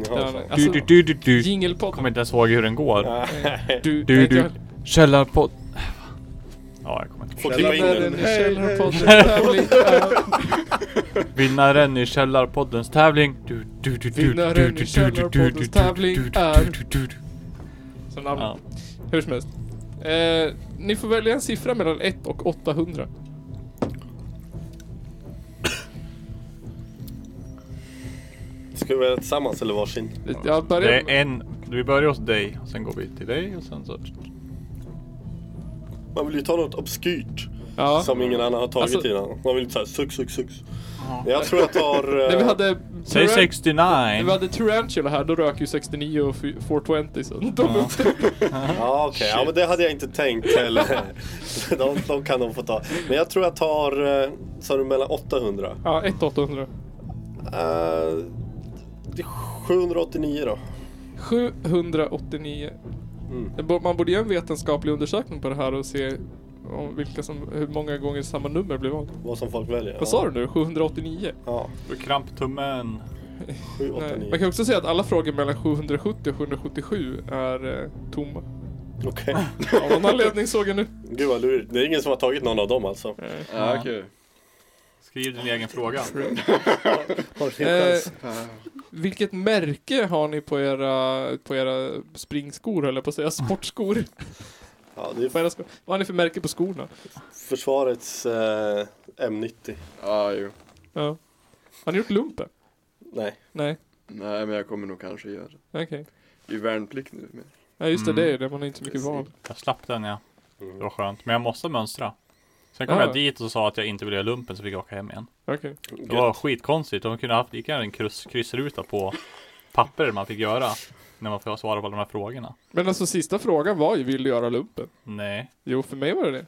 Ja, alltså, Du, du, du, du. Jingelpodd. Kommer inte ens ihåg hur den går. Källarpodd. Ja, jag kommer inte ihåg. Får klippa in den. *laughs* Vinnaren i Källarpoddens tävling. Du, du, du, du, Vinnaren i Källarpoddens tävling är-. Så namn. Ja. Hur som helst. Eh, ni får välja en siffra mellan 1 och 800. Ska vi välja tillsammans eller varsin? Jag Det börjar är en. Vi börjar hos dig, och sen går vi till dig och sen så... Man vill ju ta något obskyrt Ja. som ingen annan har tagit Alltså- innan. Man vill inte säga sux, sux, sux. Jag tror jag tar... När vi eh, hade... Säg Taran- 69. När vi hade Tarantula här, då rök ju 69 och fy- 420 så de Ja. *laughs* Ja okej, ja men det hade jag inte tänkt heller. *laughs* de, de kan de få ta. Men jag tror jag tar, eh, sa du mellan 800? Ja, 1 800. Uh, det är 789 då. 789. Mm. Man borde göra en vetenskaplig undersökning på det här och se om vilka som, hur många gånger samma nummer blev valt. Vad som folk väljer. Vad sa du nu? 789? Ja, Kramp tummen. 789. Nej. Man kan också säga att alla frågor mellan 770 och 777 är eh, tomma. Okej. Av någon anledning såg jag nu. Gud vad lurigt. Det är ingen som har tagit någon av dem alltså. Ja, okej. Skriv din egen fråga. Eh, vilket märke har ni på era, på era springskor eller på att säga sportskor? Ja, det är. Vad har ni för märke på skorna? försvarets eh, M90. Ja, jo. Ja. Har ni gjort lumpen? Nej. Nej, Nej, men jag kommer nog kanske göra det. okej. Det är ju värnplikt nu. Men... Ja just det, Mm. det är det. Man har inte så mycket val. Jag slapp den ja. Mm. Det var skönt. Men jag måste mönstra. Sen kom Ja. jag dit och sa att jag inte ville göra lumpen så fick jag åka hem igen. Okej. Det var skitkonstigt. De kunde haft lika gärna en kryss, kryssruta på papper man fick göra. När man får svara på de här frågorna. Men alltså sista frågan var ju, vill du göra lumpen? Nej. Jo, för mig var det det.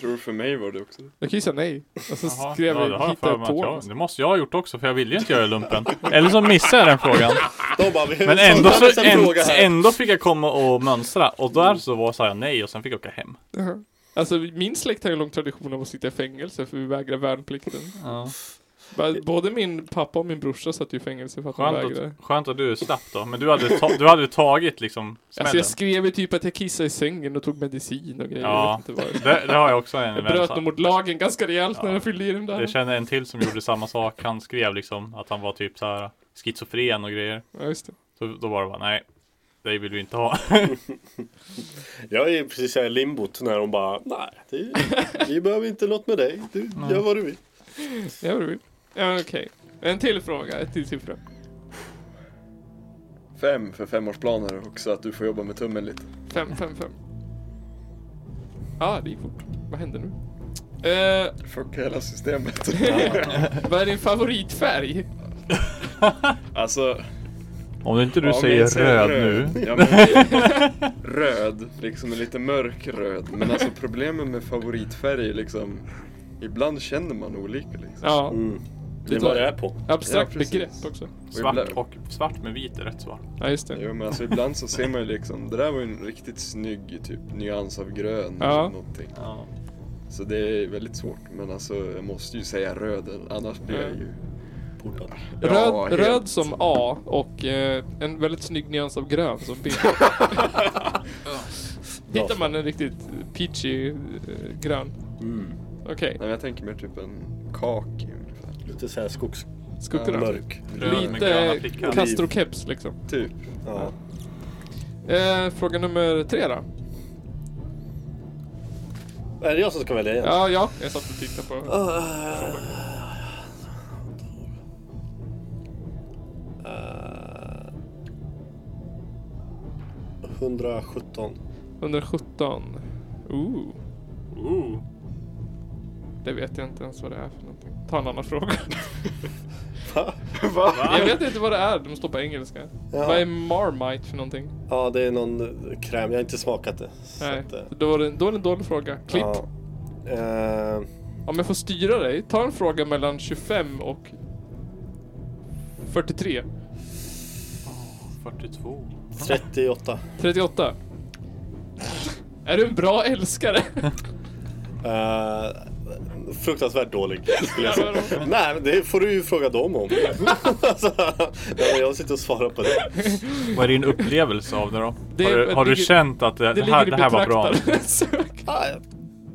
Tror för mig var det också. Jag kan ju säga nej. Och så Jaha, skrev ja, jag, hittade på. jag, Det måste jag ha gjort också för jag ville ju inte göra lumpen. Eller så missade jag den frågan. *laughs* De bara, vi Men ändå, så, en ändå, ändå fick jag komma och mönstra. Och där så var, sa jag nej och sen fick jag åka hem. Jaha. Alltså min släkt har ju en lång tradition av att sitta i fängelse för vi vägrar värnplikten. Ja. Både min pappa och min brorsa satt ju i fängelse för att de Skönt vägrade. att, skönt att du slapp då. Men du hade, ta, du hade tagit liksom smällen. Alltså jag skrev ju typ att jag kissade i sängen och tog medicin och grejer. Ja. Det, det har jag också en Jag bröt nog mot lagen ganska rejält när Ja. jag fyllde i den där. Jag känner en till som gjorde samma sak. Han skrev liksom att han var typ så här schizofren och grejer. Ja, just det. Så då var det bara nej. Det vill vi inte ha. *laughs* Jag är precis i limbot när de bara Nej, det, vi behöver inte något med dig. Du gör vad du vill. Ja, vad du vill. Ja, okej. En till fråga, ett till siffra. Fem för femårsplaner också, att du får jobba med tummen lite. Fem, fem, fem. Ja, det gick fort. Vad händer nu? Eh, Fuck hela systemet. *laughs* vad är din favoritfärg? alltså, Om inte du Ja, säger säger röd, nu. Ja, men, *laughs* röd, liksom en lite mörk röd. Men alltså problemet med favoritfärg är liksom Ibland känner man olika liksom. Ja, Mm. Det är vad det är på. abstrakt Ja, begrepp också. Svart och svart med vit är rätt svar. Ja, just det. Jo men alltså ibland så ser man ju liksom, det där var ju en riktigt snygg typ nyans av grön Ja. eller någonting. Ja. Så det är väldigt svårt. Men alltså jag måste ju säga röd, annars blir jag ju... Portad. Ja, Röd, som A och eh, en väldigt snygg nyans av grön som B. *laughs* Hittar man en riktigt peachy eh, grön. Mm. Okej, Nej men jag tänker mer typ en kaki ungefär. Lite såhär skogs... skogsgrön. Mörk. Röd med gröna Lite prickar. Castro-keps liksom. Typ. Ja. Eh, fråga nummer tre då. Är det jag som ska välja igen? Ja, ja, jag satt och tittade på. Eh, 117. 117. Ooh, Ooh. det vet jag inte ens vad det är för någonting. Ta en annan fråga. *laughs* *laughs* Va? Jag vet inte vad det är, de står på engelska. Ja. Vad är Marmite för någonting? Ja, det är någon eh, kräm. Jag har inte smakat det. Så Nej, att, eh, då är, det, då är det en dålig fråga. Klipp. Ja. Eh, Om jag får styra dig, ta en fråga mellan 25 och 43. 42. 38. 38. Är du en bra älskare? Eh, fruktansvärt dålig skulle jag säga. Nej, det får du ju fråga dem om. *laughs* alltså, jag sitter och svarar på det. Vad är din upplevelse av det då? Det- har du, har du ligger- känt att det, det, Det här, det här var bra? Ah, *laughs* jag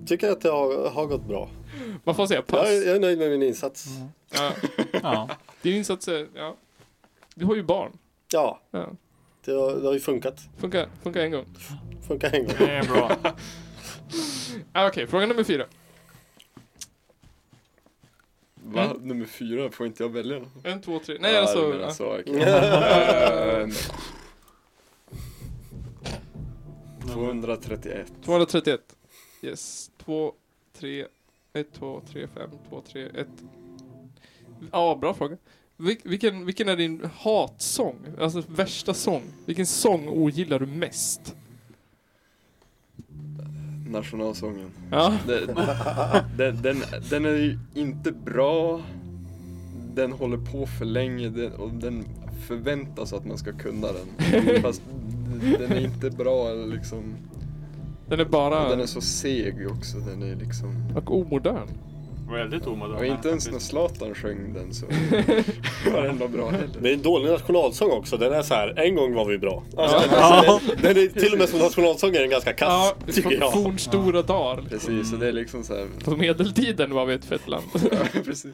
tycker att det har, har gått bra. Man får säga pass. Jag, är- jag är nöjd med min insats. Ja. Ja. Din insats är, ja. Du har ju barn. Ja, Ja. Det har, det har ju funkat. Funkar, funkar en gång. Funkar en gång. Det är bra. *laughs* Ah, Okej, fråga nummer fyra. Va? Mm. Nummer fyra, får inte jag välja? En, två, tre. Nej, Ja, alltså. ja. så. Ehm, 231. 231. Yes. 2, 3, 1, 2, 3, 5, 2, 3, 1. Ja, bra fråga. Vil- vilken, vilken är din hatsång? Alltså värsta sång? Vilken sång ogillar du mest? Nationalsången. Ja. Den, den, den, den är ju inte bra. Den håller på för länge den, och den förväntas att man ska kunna den. *laughs* Fast den är inte bra liksom. Den är bara... Den är så seg också. Den är liksom. Och omodern. Väldigt omodernt. Och inte ens när Zlatan sjöng den så *laughs* var den ändå bra heller. Det är en dålig nationalsång också. Den är så här, en gång var vi bra. Alltså, Ja. den, den är till och med som nationalsång är den ganska kass, Ja, tycker jag. fornstora dagar. Precis, och det är liksom så här. På medeltiden var vi ett fett land. *laughs* Ja, precis.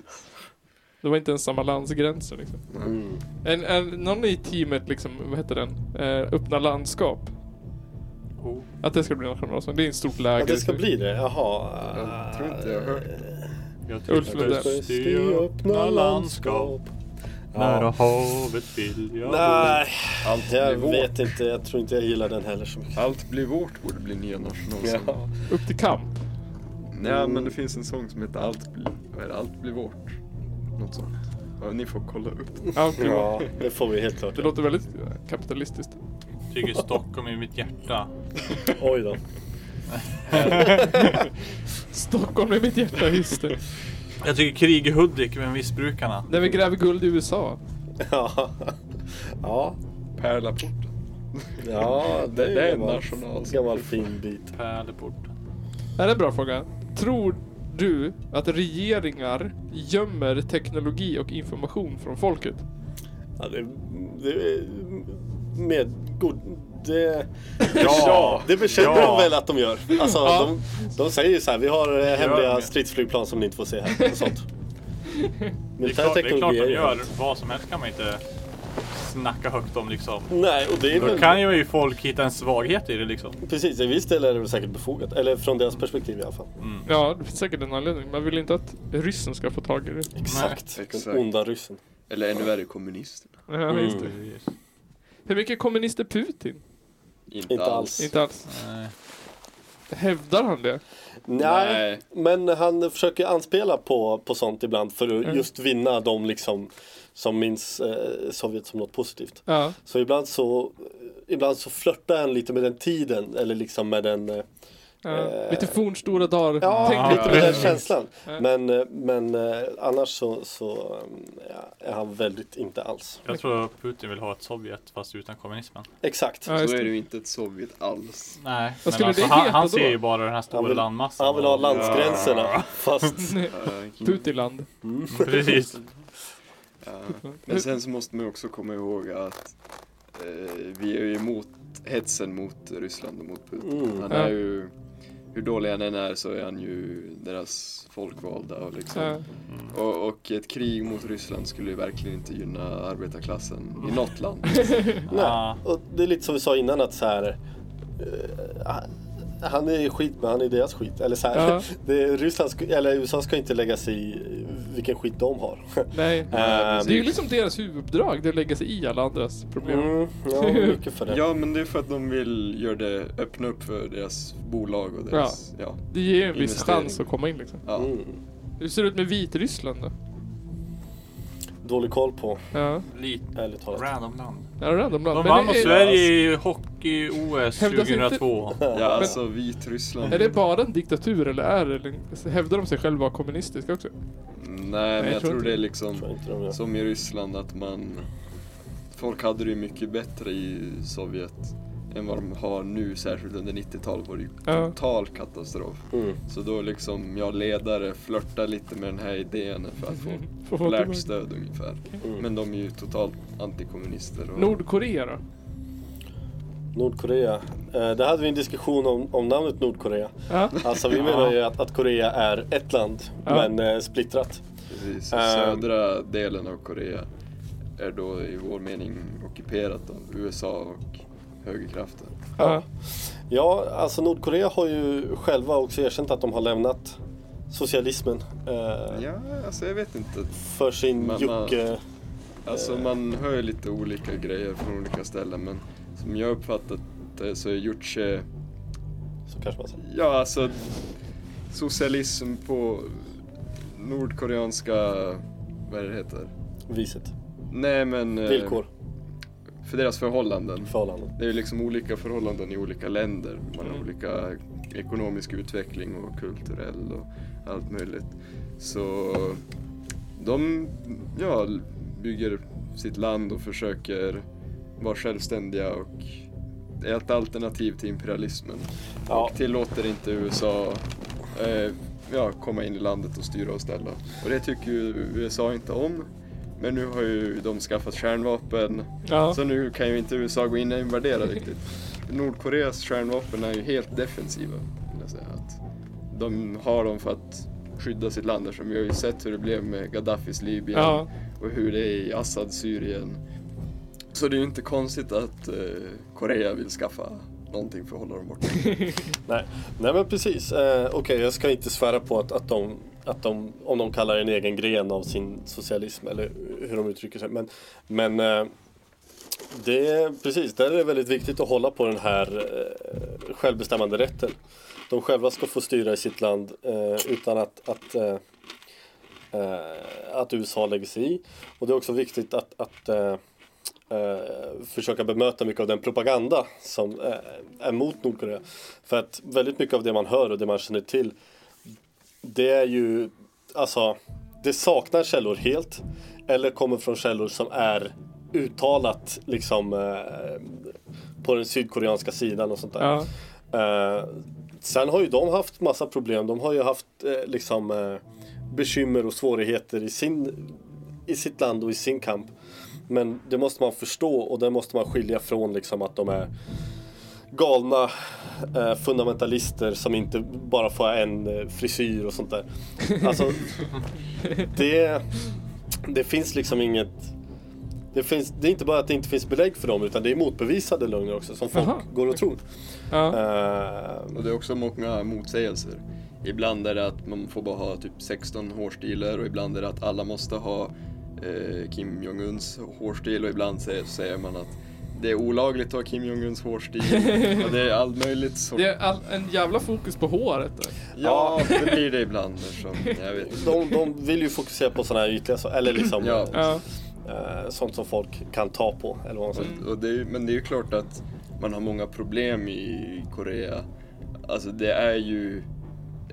Det var inte ens samma landsgränser liksom. Mm. En, en, någon i teamet liksom, vad heter den? Eh, öppna landskap. Oh. Att det ska bli nationalsång. Det är en stort läger. Att det ska bli det? Jaha. Jag tror inte jag har hört Jag Ulf tycker Lundell. att det öppna landskap Nära Ja. havet vill jag. Nej, Allt blir jag vårt. vet inte. Jag tror inte jag gillar den heller så mycket. Allt blir vårt borde bli nya nationalsång. Ja. Upp till kamp. Nej men det finns en sång som heter Allt blir, vad är det? Allt blir vårt. Något sånt. Ja, ni får kolla upp. Ja, det, Ja, det får vi helt klart. det låter väldigt eh, kapitalistiskt. Tycker Stockholm är mitt hjärta Oj då. *laughs* Stockholm är mitt hjärta, just det. Jag tycker krig i Hudik med missbrukarna När vi gräver guld i USA. Ja. Ja. Pärlaporten. Ja, det, Det är en nationalsång. Gammal fin bit. Pärleporten Det här är en bra fråga. Tror du att regeringar gömmer teknologi och information från folket? Ja, det, det med god, det, Ja! det bekänner Ja. de väl att de gör. Alltså, Ja. de, de säger ju så här, vi har eh, hemliga stridsflygplan som ni inte får se här och sånt. *laughs* Det är, klart, det är klart de gör. Vad som helst kan man inte snacka högt om liksom. Nej, och det är Då väl, kan ju folk hitta en svaghet i det liksom. precis, i viss del är det väl säkert befogat. Eller från deras perspektiv i alla fall. Ja, det finns säkert en anledning. Man vill inte att ryssen ska få tag i det. Exakt, Nej, den exakt. onda ryssen. Eller ännu värre kommunisterna. Ja, just det. Hur mycket kommunister Putin? Inte, Inte alls. alls. Inte alls. Nej. Hävdar han det? Nej, Nej. men han försöker anspela på, på sånt ibland för att Mm. just vinna de liksom som minns eh, Sovjet som något positivt. Ja. Så ibland så Ibland så flörtar han lite med den tiden eller liksom med den eh, ja. Eh, Lite fornstora dagar. Ja, Tänk lite den på det. känslan. Men, eh, men eh, annars så, så ja, är han väldigt inte alls. Jag tror Putin vill ha ett Sovjet fast utan kommunismen. Exakt. Ja, Så är det. ju inte ett Sovjet alls. Nej, Vad men alltså, han, han ser ju bara den här stora Han vill- landmassan. Han vill ha landsgränserna fast *laughs* Ja, Putiland. mm. *laughs* Precis. Ja. Men sen så måste man också komma ihåg att eh, vi är ju emot hetsen mot Ryssland och mot Putin. Mm. Han Ja. är ju, hur dålig han än är så är han ju deras folkvalda och liksom. Ja. Och, och ett krig mot Ryssland skulle ju verkligen inte gynna arbetarklassen i något land. *laughs* Nej. Ja. Och det är lite som vi sa innan att så här eh, han är skit men han är deras skit. Eller så här, Ja. *laughs* det, Ryssland, ska, eller USA ska inte lägga sig i vilken skit de har. *laughs* Nej. Ehm, Det är ju liksom deras huvuduppdrag, det är att lägga sig i alla andras problem. mm, ja, mycket för det. *laughs* Ja men det är för att de vill göra det, öppna upp för deras bolag och deras, ja. Det ger en viss chans att komma in liksom. ja. Mm. Hur ser det ut med Vitryssland då? Dålig koll på, Ja, Lite ärligt talat. random land. ja random land. De vann mot Sverige i hockey-OS Hävdas inte- 2002. Ja alltså Vitryssland. Är det bara en diktatur eller är det, hävdar de sig själva vara kommunistiska också? Nej men jag jag tror tror inte det är liksom de som i Ryssland att man Folk hade det ju mycket bättre i Sovjet än vad de har nu, särskilt under 90-talet var det ju Ja. total katastrof. Mm. Så då liksom, jag ledare flörtar lite med den här idén för att få *laughs* populärt stöd ungefär. Mm. Men de är ju totalt antikommunister. Och, Nordkorea då? Nordkorea. Eh, där hade vi en diskussion om, om namnet Nordkorea. Ja. Alltså vi menar ju att, att Korea är ett land Ja. men eh, splittrat. Precis, Ehm. södra delen av Korea är då i vår mening ockuperat av USA och högerkrafter. Ja. Ja, alltså Nordkorea har ju själva också erkänt att de har lämnat socialismen eh, Ja, alltså jag vet inte. för sin Man- man- Jocke... Alltså man hör ju lite olika grejer från olika ställen men som jag uppfattat det så är Juche, Så kanske man säger. ja alltså socialism på nordkoreanska, vad det heter? Viset. Nej men eh, Villkor. För deras förhållanden. Förhållanden. Det är ju liksom olika förhållanden i olika länder. Man har Mm. olika ekonomisk utveckling och kulturell och allt möjligt. Så de ja, bygger sitt land och försöker vara självständiga och är ett alternativ till imperialismen. Ja. Och tillåter inte USA eh, ja, komma in i landet och styra och ställa. Och det tycker ju USA inte om. Men nu har ju de skaffat kärnvapen Ja. så nu kan ju inte USA gå in och invadera riktigt. Nordkoreas kärnvapen är ju helt defensiva. Jag säga. Att de har dem för att skydda sitt land eftersom vi har ju sett hur det blev med Gaddafis Libyen Ja. och hur det är i Assad Syrien. Så det är ju inte konstigt att eh, Korea vill skaffa någonting för att hålla dem borta. *laughs* Nej. Nej men precis. Eh, Okej, jag ska inte svära på att, att, de, att de, om de kallar en egen gren av sin socialism eller hur de uttrycker sig. Men, men eh, det är precis, där är det väldigt viktigt att hålla på den här eh, självbestämmande rätten. De själva ska få styra i sitt land eh, utan att, att, att USA lägger sig i. Och det är också viktigt att, att eh, försöka bemöta mycket av den propaganda som eh, är mot Nordkorea. För att väldigt mycket av det man hör och det man känner till det är ju alltså det saknar källor helt eller kommer från källor som är uttalat liksom eh, på den sydkoreanska sidan och sånt där. Ja. Eh, sen har ju de haft massa problem. De har ju haft eh, liksom eh, bekymmer och svårigheter i, sin, i sitt land och i sin kamp. Men det måste man förstå och det måste man skilja från liksom att de är galna eh, fundamentalister som inte bara får en eh, frisyr och sånt där. Alltså, *laughs* det, det finns liksom inget det, finns, det är inte bara att det inte finns belägg för dem utan det är motbevisade lögner också som folk Jaha, går och tror. Ja. Eh, Och det är också många motsägelser. Ibland är det att man får bara ha typ 16 hårstilar och ibland är det att alla måste ha eh, Kim Jong-Uns hårstil och ibland säger, säger man att det är olagligt att ha Kim Jong-Uns hårstil. *laughs* och det är allt möjligt. Så, Det är all, en jävla fokus på håret. där. ja, det blir det ibland. Eftersom, jag vet de, de vill ju fokusera på sådana här ytliga saker, eller liksom Ja. Ja. eh, sånt som folk kan ta på. Eller vad man. Och, och det är, men det är ju klart att man har många problem i Korea. Alltså det är ju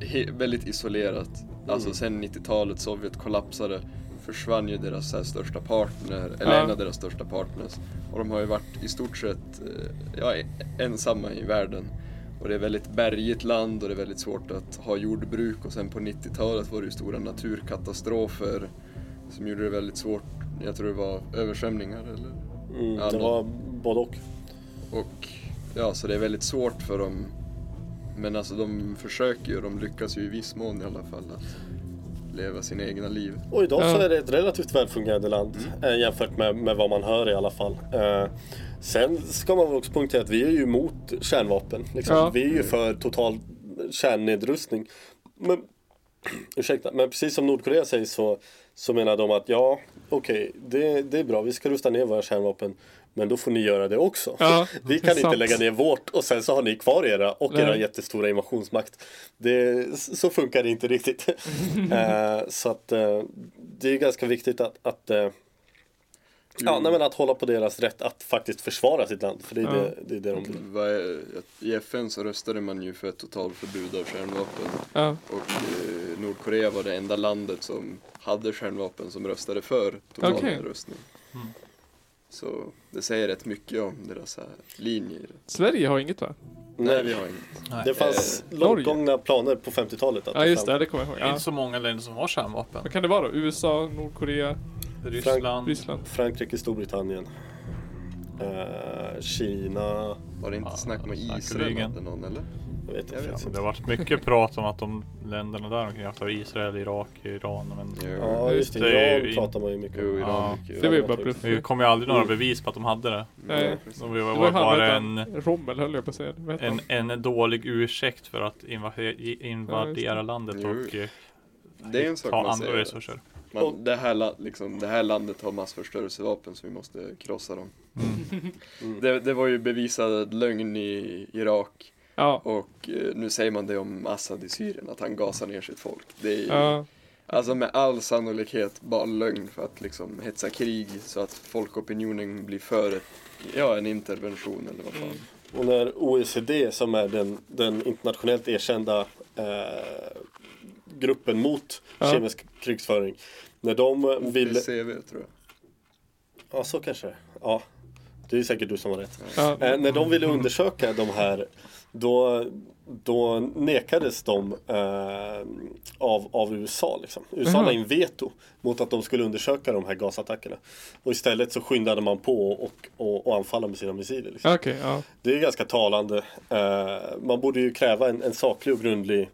he- väldigt isolerat. Alltså sen 90-talet, Sovjet kollapsade, försvann ju deras här, största partner, eller Ja. en av deras största partners. Och de har ju varit i stort sett eh, ja, ensamma i världen. Och det är väldigt bergigt land och det är väldigt svårt att ha jordbruk och sen på 90-talet var det ju stora naturkatastrofer som gjorde det väldigt svårt. Jag tror det var översvämningar eller Mm, Ja, det de- var både och. och ja, så det är väldigt svårt för dem. Men alltså de försöker ju, de lyckas ju i viss mån i alla fall att leva sina egna liv. Och idag så är det ett relativt välfungerande land eh, jämfört med, med vad man hör i alla fall. Eh, sen ska man väl också poängtera att vi är ju emot kärnvapen. Liksom. Ja. Vi är ju för total kärnnedrustning. Men, *clears throat* ursäkta, men precis som Nordkorea säger så, så menar de att ja, okej, det, det är bra, vi ska rusta ner våra kärnvapen. Men då får ni göra det också. Ja, *laughs* vi kan inte lägga ner vårt och sen så har ni kvar era och Nej. era jättestora invasionsmakt. Det, så funkar det inte riktigt. *laughs* Eh, så att eh, det är ganska viktigt att, att eh, Ja, nej, men att hålla på deras rätt att faktiskt försvara sitt land. För det är, Ja. det, det, är det de vill. I FN så röstade man ju för ett totalförbud av kärnvapen. Ja. Och eh, Nordkorea var det enda landet som hade kärnvapen som röstade för total Okej. nedrustning. Så det säger rätt mycket om deras här linje i det. Sverige har inget va? Nej, vi har inget. Nej. Det fanns Eh, långt gångna planer på 50-talet. att Ja just det, det kommer jag ihåg. Det är inte så många länder som har kärnvapen. Vad kan det vara då? USA, Nordkorea, Ryssland. Ryssland? Frankrike, Storbritannien, eh, Kina. Var det inte Ja, snack om Israel någon eller? Jag vet inte. Jag vet faktiskt Det har varit mycket prat om att de länderna där omkring haft Israel, Irak, Iran. Men Ja, just Det Iran ju pratar man ju mycket jo om. Iran Ja. mycket. Det var ju Ja, bara bluff. det kom ju aldrig några Mm. bevis på att de hade det. Nej. De Det var var ju han, bara en, Rommel höll jag på att säga. En, en dålig ursäkt för att invadera, invadera landet Jo. och eh, Det är en sak ta man andra säger. resurser. Man, det, här, liksom, det här landet har massförstörelsevapen så vi måste krossa dem. Mm. *laughs* Det, det var ju bevisad lögn i Irak Ja. och eh, nu säger man det om Assad i Syrien, att han gasar ner sitt folk. Det är ju, Ja. alltså med all sannolikhet bara lögn för att liksom hetsa krig så att folkopinionen blir för ett, ja, en intervention eller vad fan. Mm. Och när OECD som är den, den internationellt erkända eh, gruppen mot Ja. kemisk krigsföring. När de ville... OPCW tror jag. Ja, så kanske. Ja, det är säkert du som har rätt. Ja. Eh, när de ville undersöka de här då, då nekades de eh, av, av USA. Liksom. USA Jaha. la in veto mot att de skulle undersöka de här gasattackerna. Och istället så skyndade man på och, och, och anfalla med sina missiler. Liksom. Okej, ja. Det är ganska talande. Eh, man borde ju kräva en, en saklig och grundlig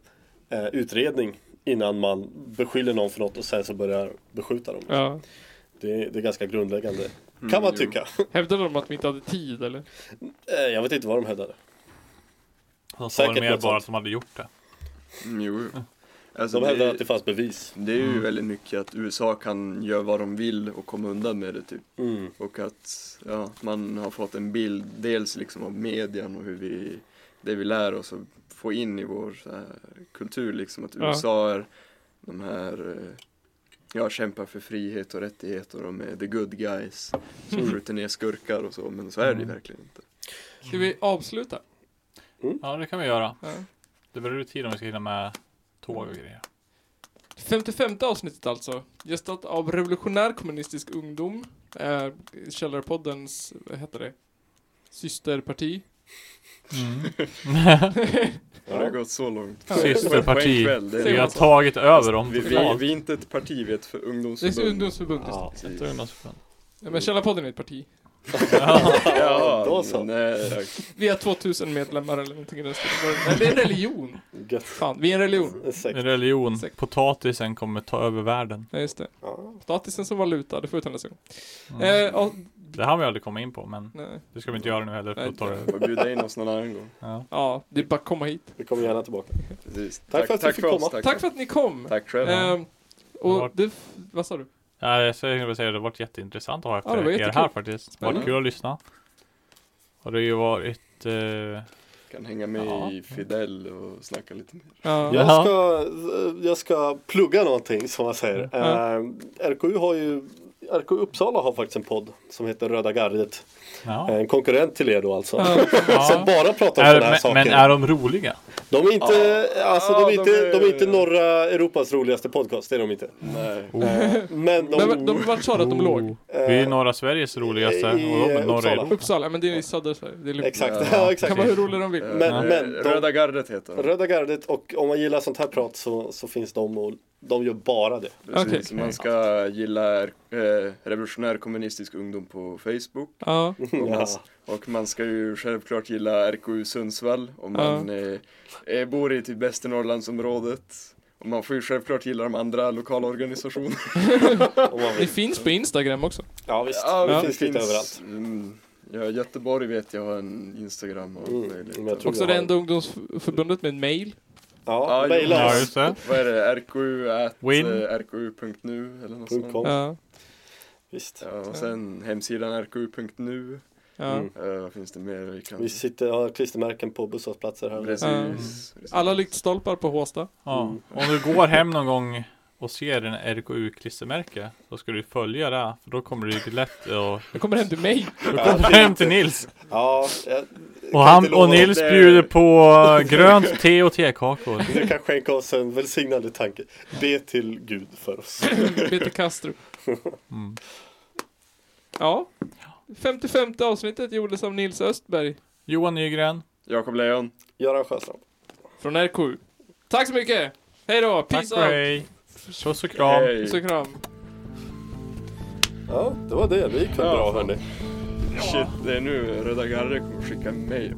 eh, utredning innan man beskyller någon för något och sen så börjar beskjuta dem. ja. Det, är- det är ganska grundläggande. Kan man jo. tycka. Hävdade de att vi inte hade tid eller? Eh, jag vet inte vad de hävdade. De sa väl mer bara att de hade gjort det. Mm, jo. Alltså, De hävdade det, att det fanns bevis. det är ju väldigt mycket att USA kan göra vad de vill och komma undan med det typ. Mm. Och att ja, man har fått en bild dels liksom av medien och hur vi, det vi lär oss att få in i vår så här, kultur liksom. Att Ja. USA är de här, eh, ja kämpar för frihet och rättigheter och de är the good guys. Som skjuter ner skurkar och så, men så är det ju Mm. verkligen inte. Ska vi avsluta? Ja, det kan vi göra. Ja. Det beror tid om vi ska hinna med tåg och grejer. 55 avsnittet alltså. Gästat av Revolutionär Kommunistisk Ungdom. Eh, Källarpoddens, vad heter det? Systerparti. *laughs* Har det gått så långt? Systerparti. Vi har tagit över dem vi, vi, vi är inte ett parti, vi är ett för Det är ungdomsförbund. ungdomsförbund. Ja. Ett ungdomsförbund. Ja, men Källarpodden är ett parti. Ja, då så. Nej, Vi har 2000 medlemmar eller någonting i den stilen. *laughs* Nej, det är en religion. Gött. Fan, vi är en religion. En religion. Säkert. Potatisen kommer ta över världen. Ja, just det. Ja. Statisen som valuta, det får vi ta nästa gång. Mm. Eh, Det har vi aldrig kommit in på, men nej. det ska vi inte göra nu heller Nej. det. Får bjuda in oss någon annan gång. Ja. Ja, det är bara att komma hit. Vi kommer gärna tillbaka. Precis. Tack för att vi fick komma. Tack, Tack för att ni kom. Tack själv. Eh, och var- det, vad sa du? Ja, jag skulle säga det har varit jätteintressant att ha Ja, det var efter er jättekul. här faktiskt. Det har varit kul att lyssna. Och det har ju varit eh, Kan hänga med Ja. i Fidel och snacka lite mer. Ja. Jag ska, jag ska plugga någonting som man säger. Ja. Eh, RKU har ju RKU Uppsala har faktiskt en podd som heter Röda Gardet. ja. En konkurrent till er då alltså. Ja. *laughs* Som bara pratar om Är, sådana här men, saker. men är de roliga? De är inte, alltså, de Ja, är de inte, är- de är inte norra Europas roligaste podcast, det är de inte. Nej. Eh, Men de, Men de, vart sa du att de låg? eh, Vi är norra Sveriges roligaste och i, de är eh, norra Uppsala. Europa. Uppsala, men det är i södra Sverige. Det är. Exakt, Ja. *laughs* ja, kan exakt. vara hur rolig de vill. Men- men de- Röda gardet heter de. Röda Gardet och om man gillar sånt här prat så, så finns de och de gör bara det. Precis. Okej. Man ska gilla eh, Revolutionär kommunistisk ungdom på Facebook. Ja. Och man, och man ska ju självklart gilla RKU Sundsvall om man eh, eh, bor i typ Västernorrlandsområdet. Och man får ju självklart gilla de andra lokala organisationerna. *laughs* Det finns på Instagram också. Ja visst, Ja, det Ja. finns lite överallt. Mm, ja, Göteborg vet jag har en Instagram och Mm, tror- Också det enda ungdomsförbundet med en mail. Ja, Ja, mejla Ja, oss. det. Vad är det? RKU at eh, rku.nu eller något sånt. Ja. Visst. Ja, och sen hemsidan rku.nu. Ja. Mm. Uh, finns det mer vi kan... Vi sitter, har klistermärken på busshållplatser här. Precis. Ja. Precis. Alla lyktstolpar på Håsta. Ja. Mm. Om du går hem någon gång och ser en RKU-klistermärke, då ska du följa det. För då kommer det lätt och Jag kommer hem till mig. då kommer du hem till Nils. Ja, jag Och, han, och Nils det. bjuder på grönt te och tekakor. Du kan skänka oss en välsignande tanke. Be till Gud för oss. Peter Castro. Mm. Ja. 55 avsnittet gjordes av Nils Östberg Johan Nygren. Jakob Lejon. Göran Sjöstrand. från RKU. Tack så mycket! Hej då! Tack Peace och out! Puss och kram. Hej. Puss och kram. Ja, det var det. Det gick väl Ja, bra hörni. Shit, det är nu Röda Garde kommer skicka mejl.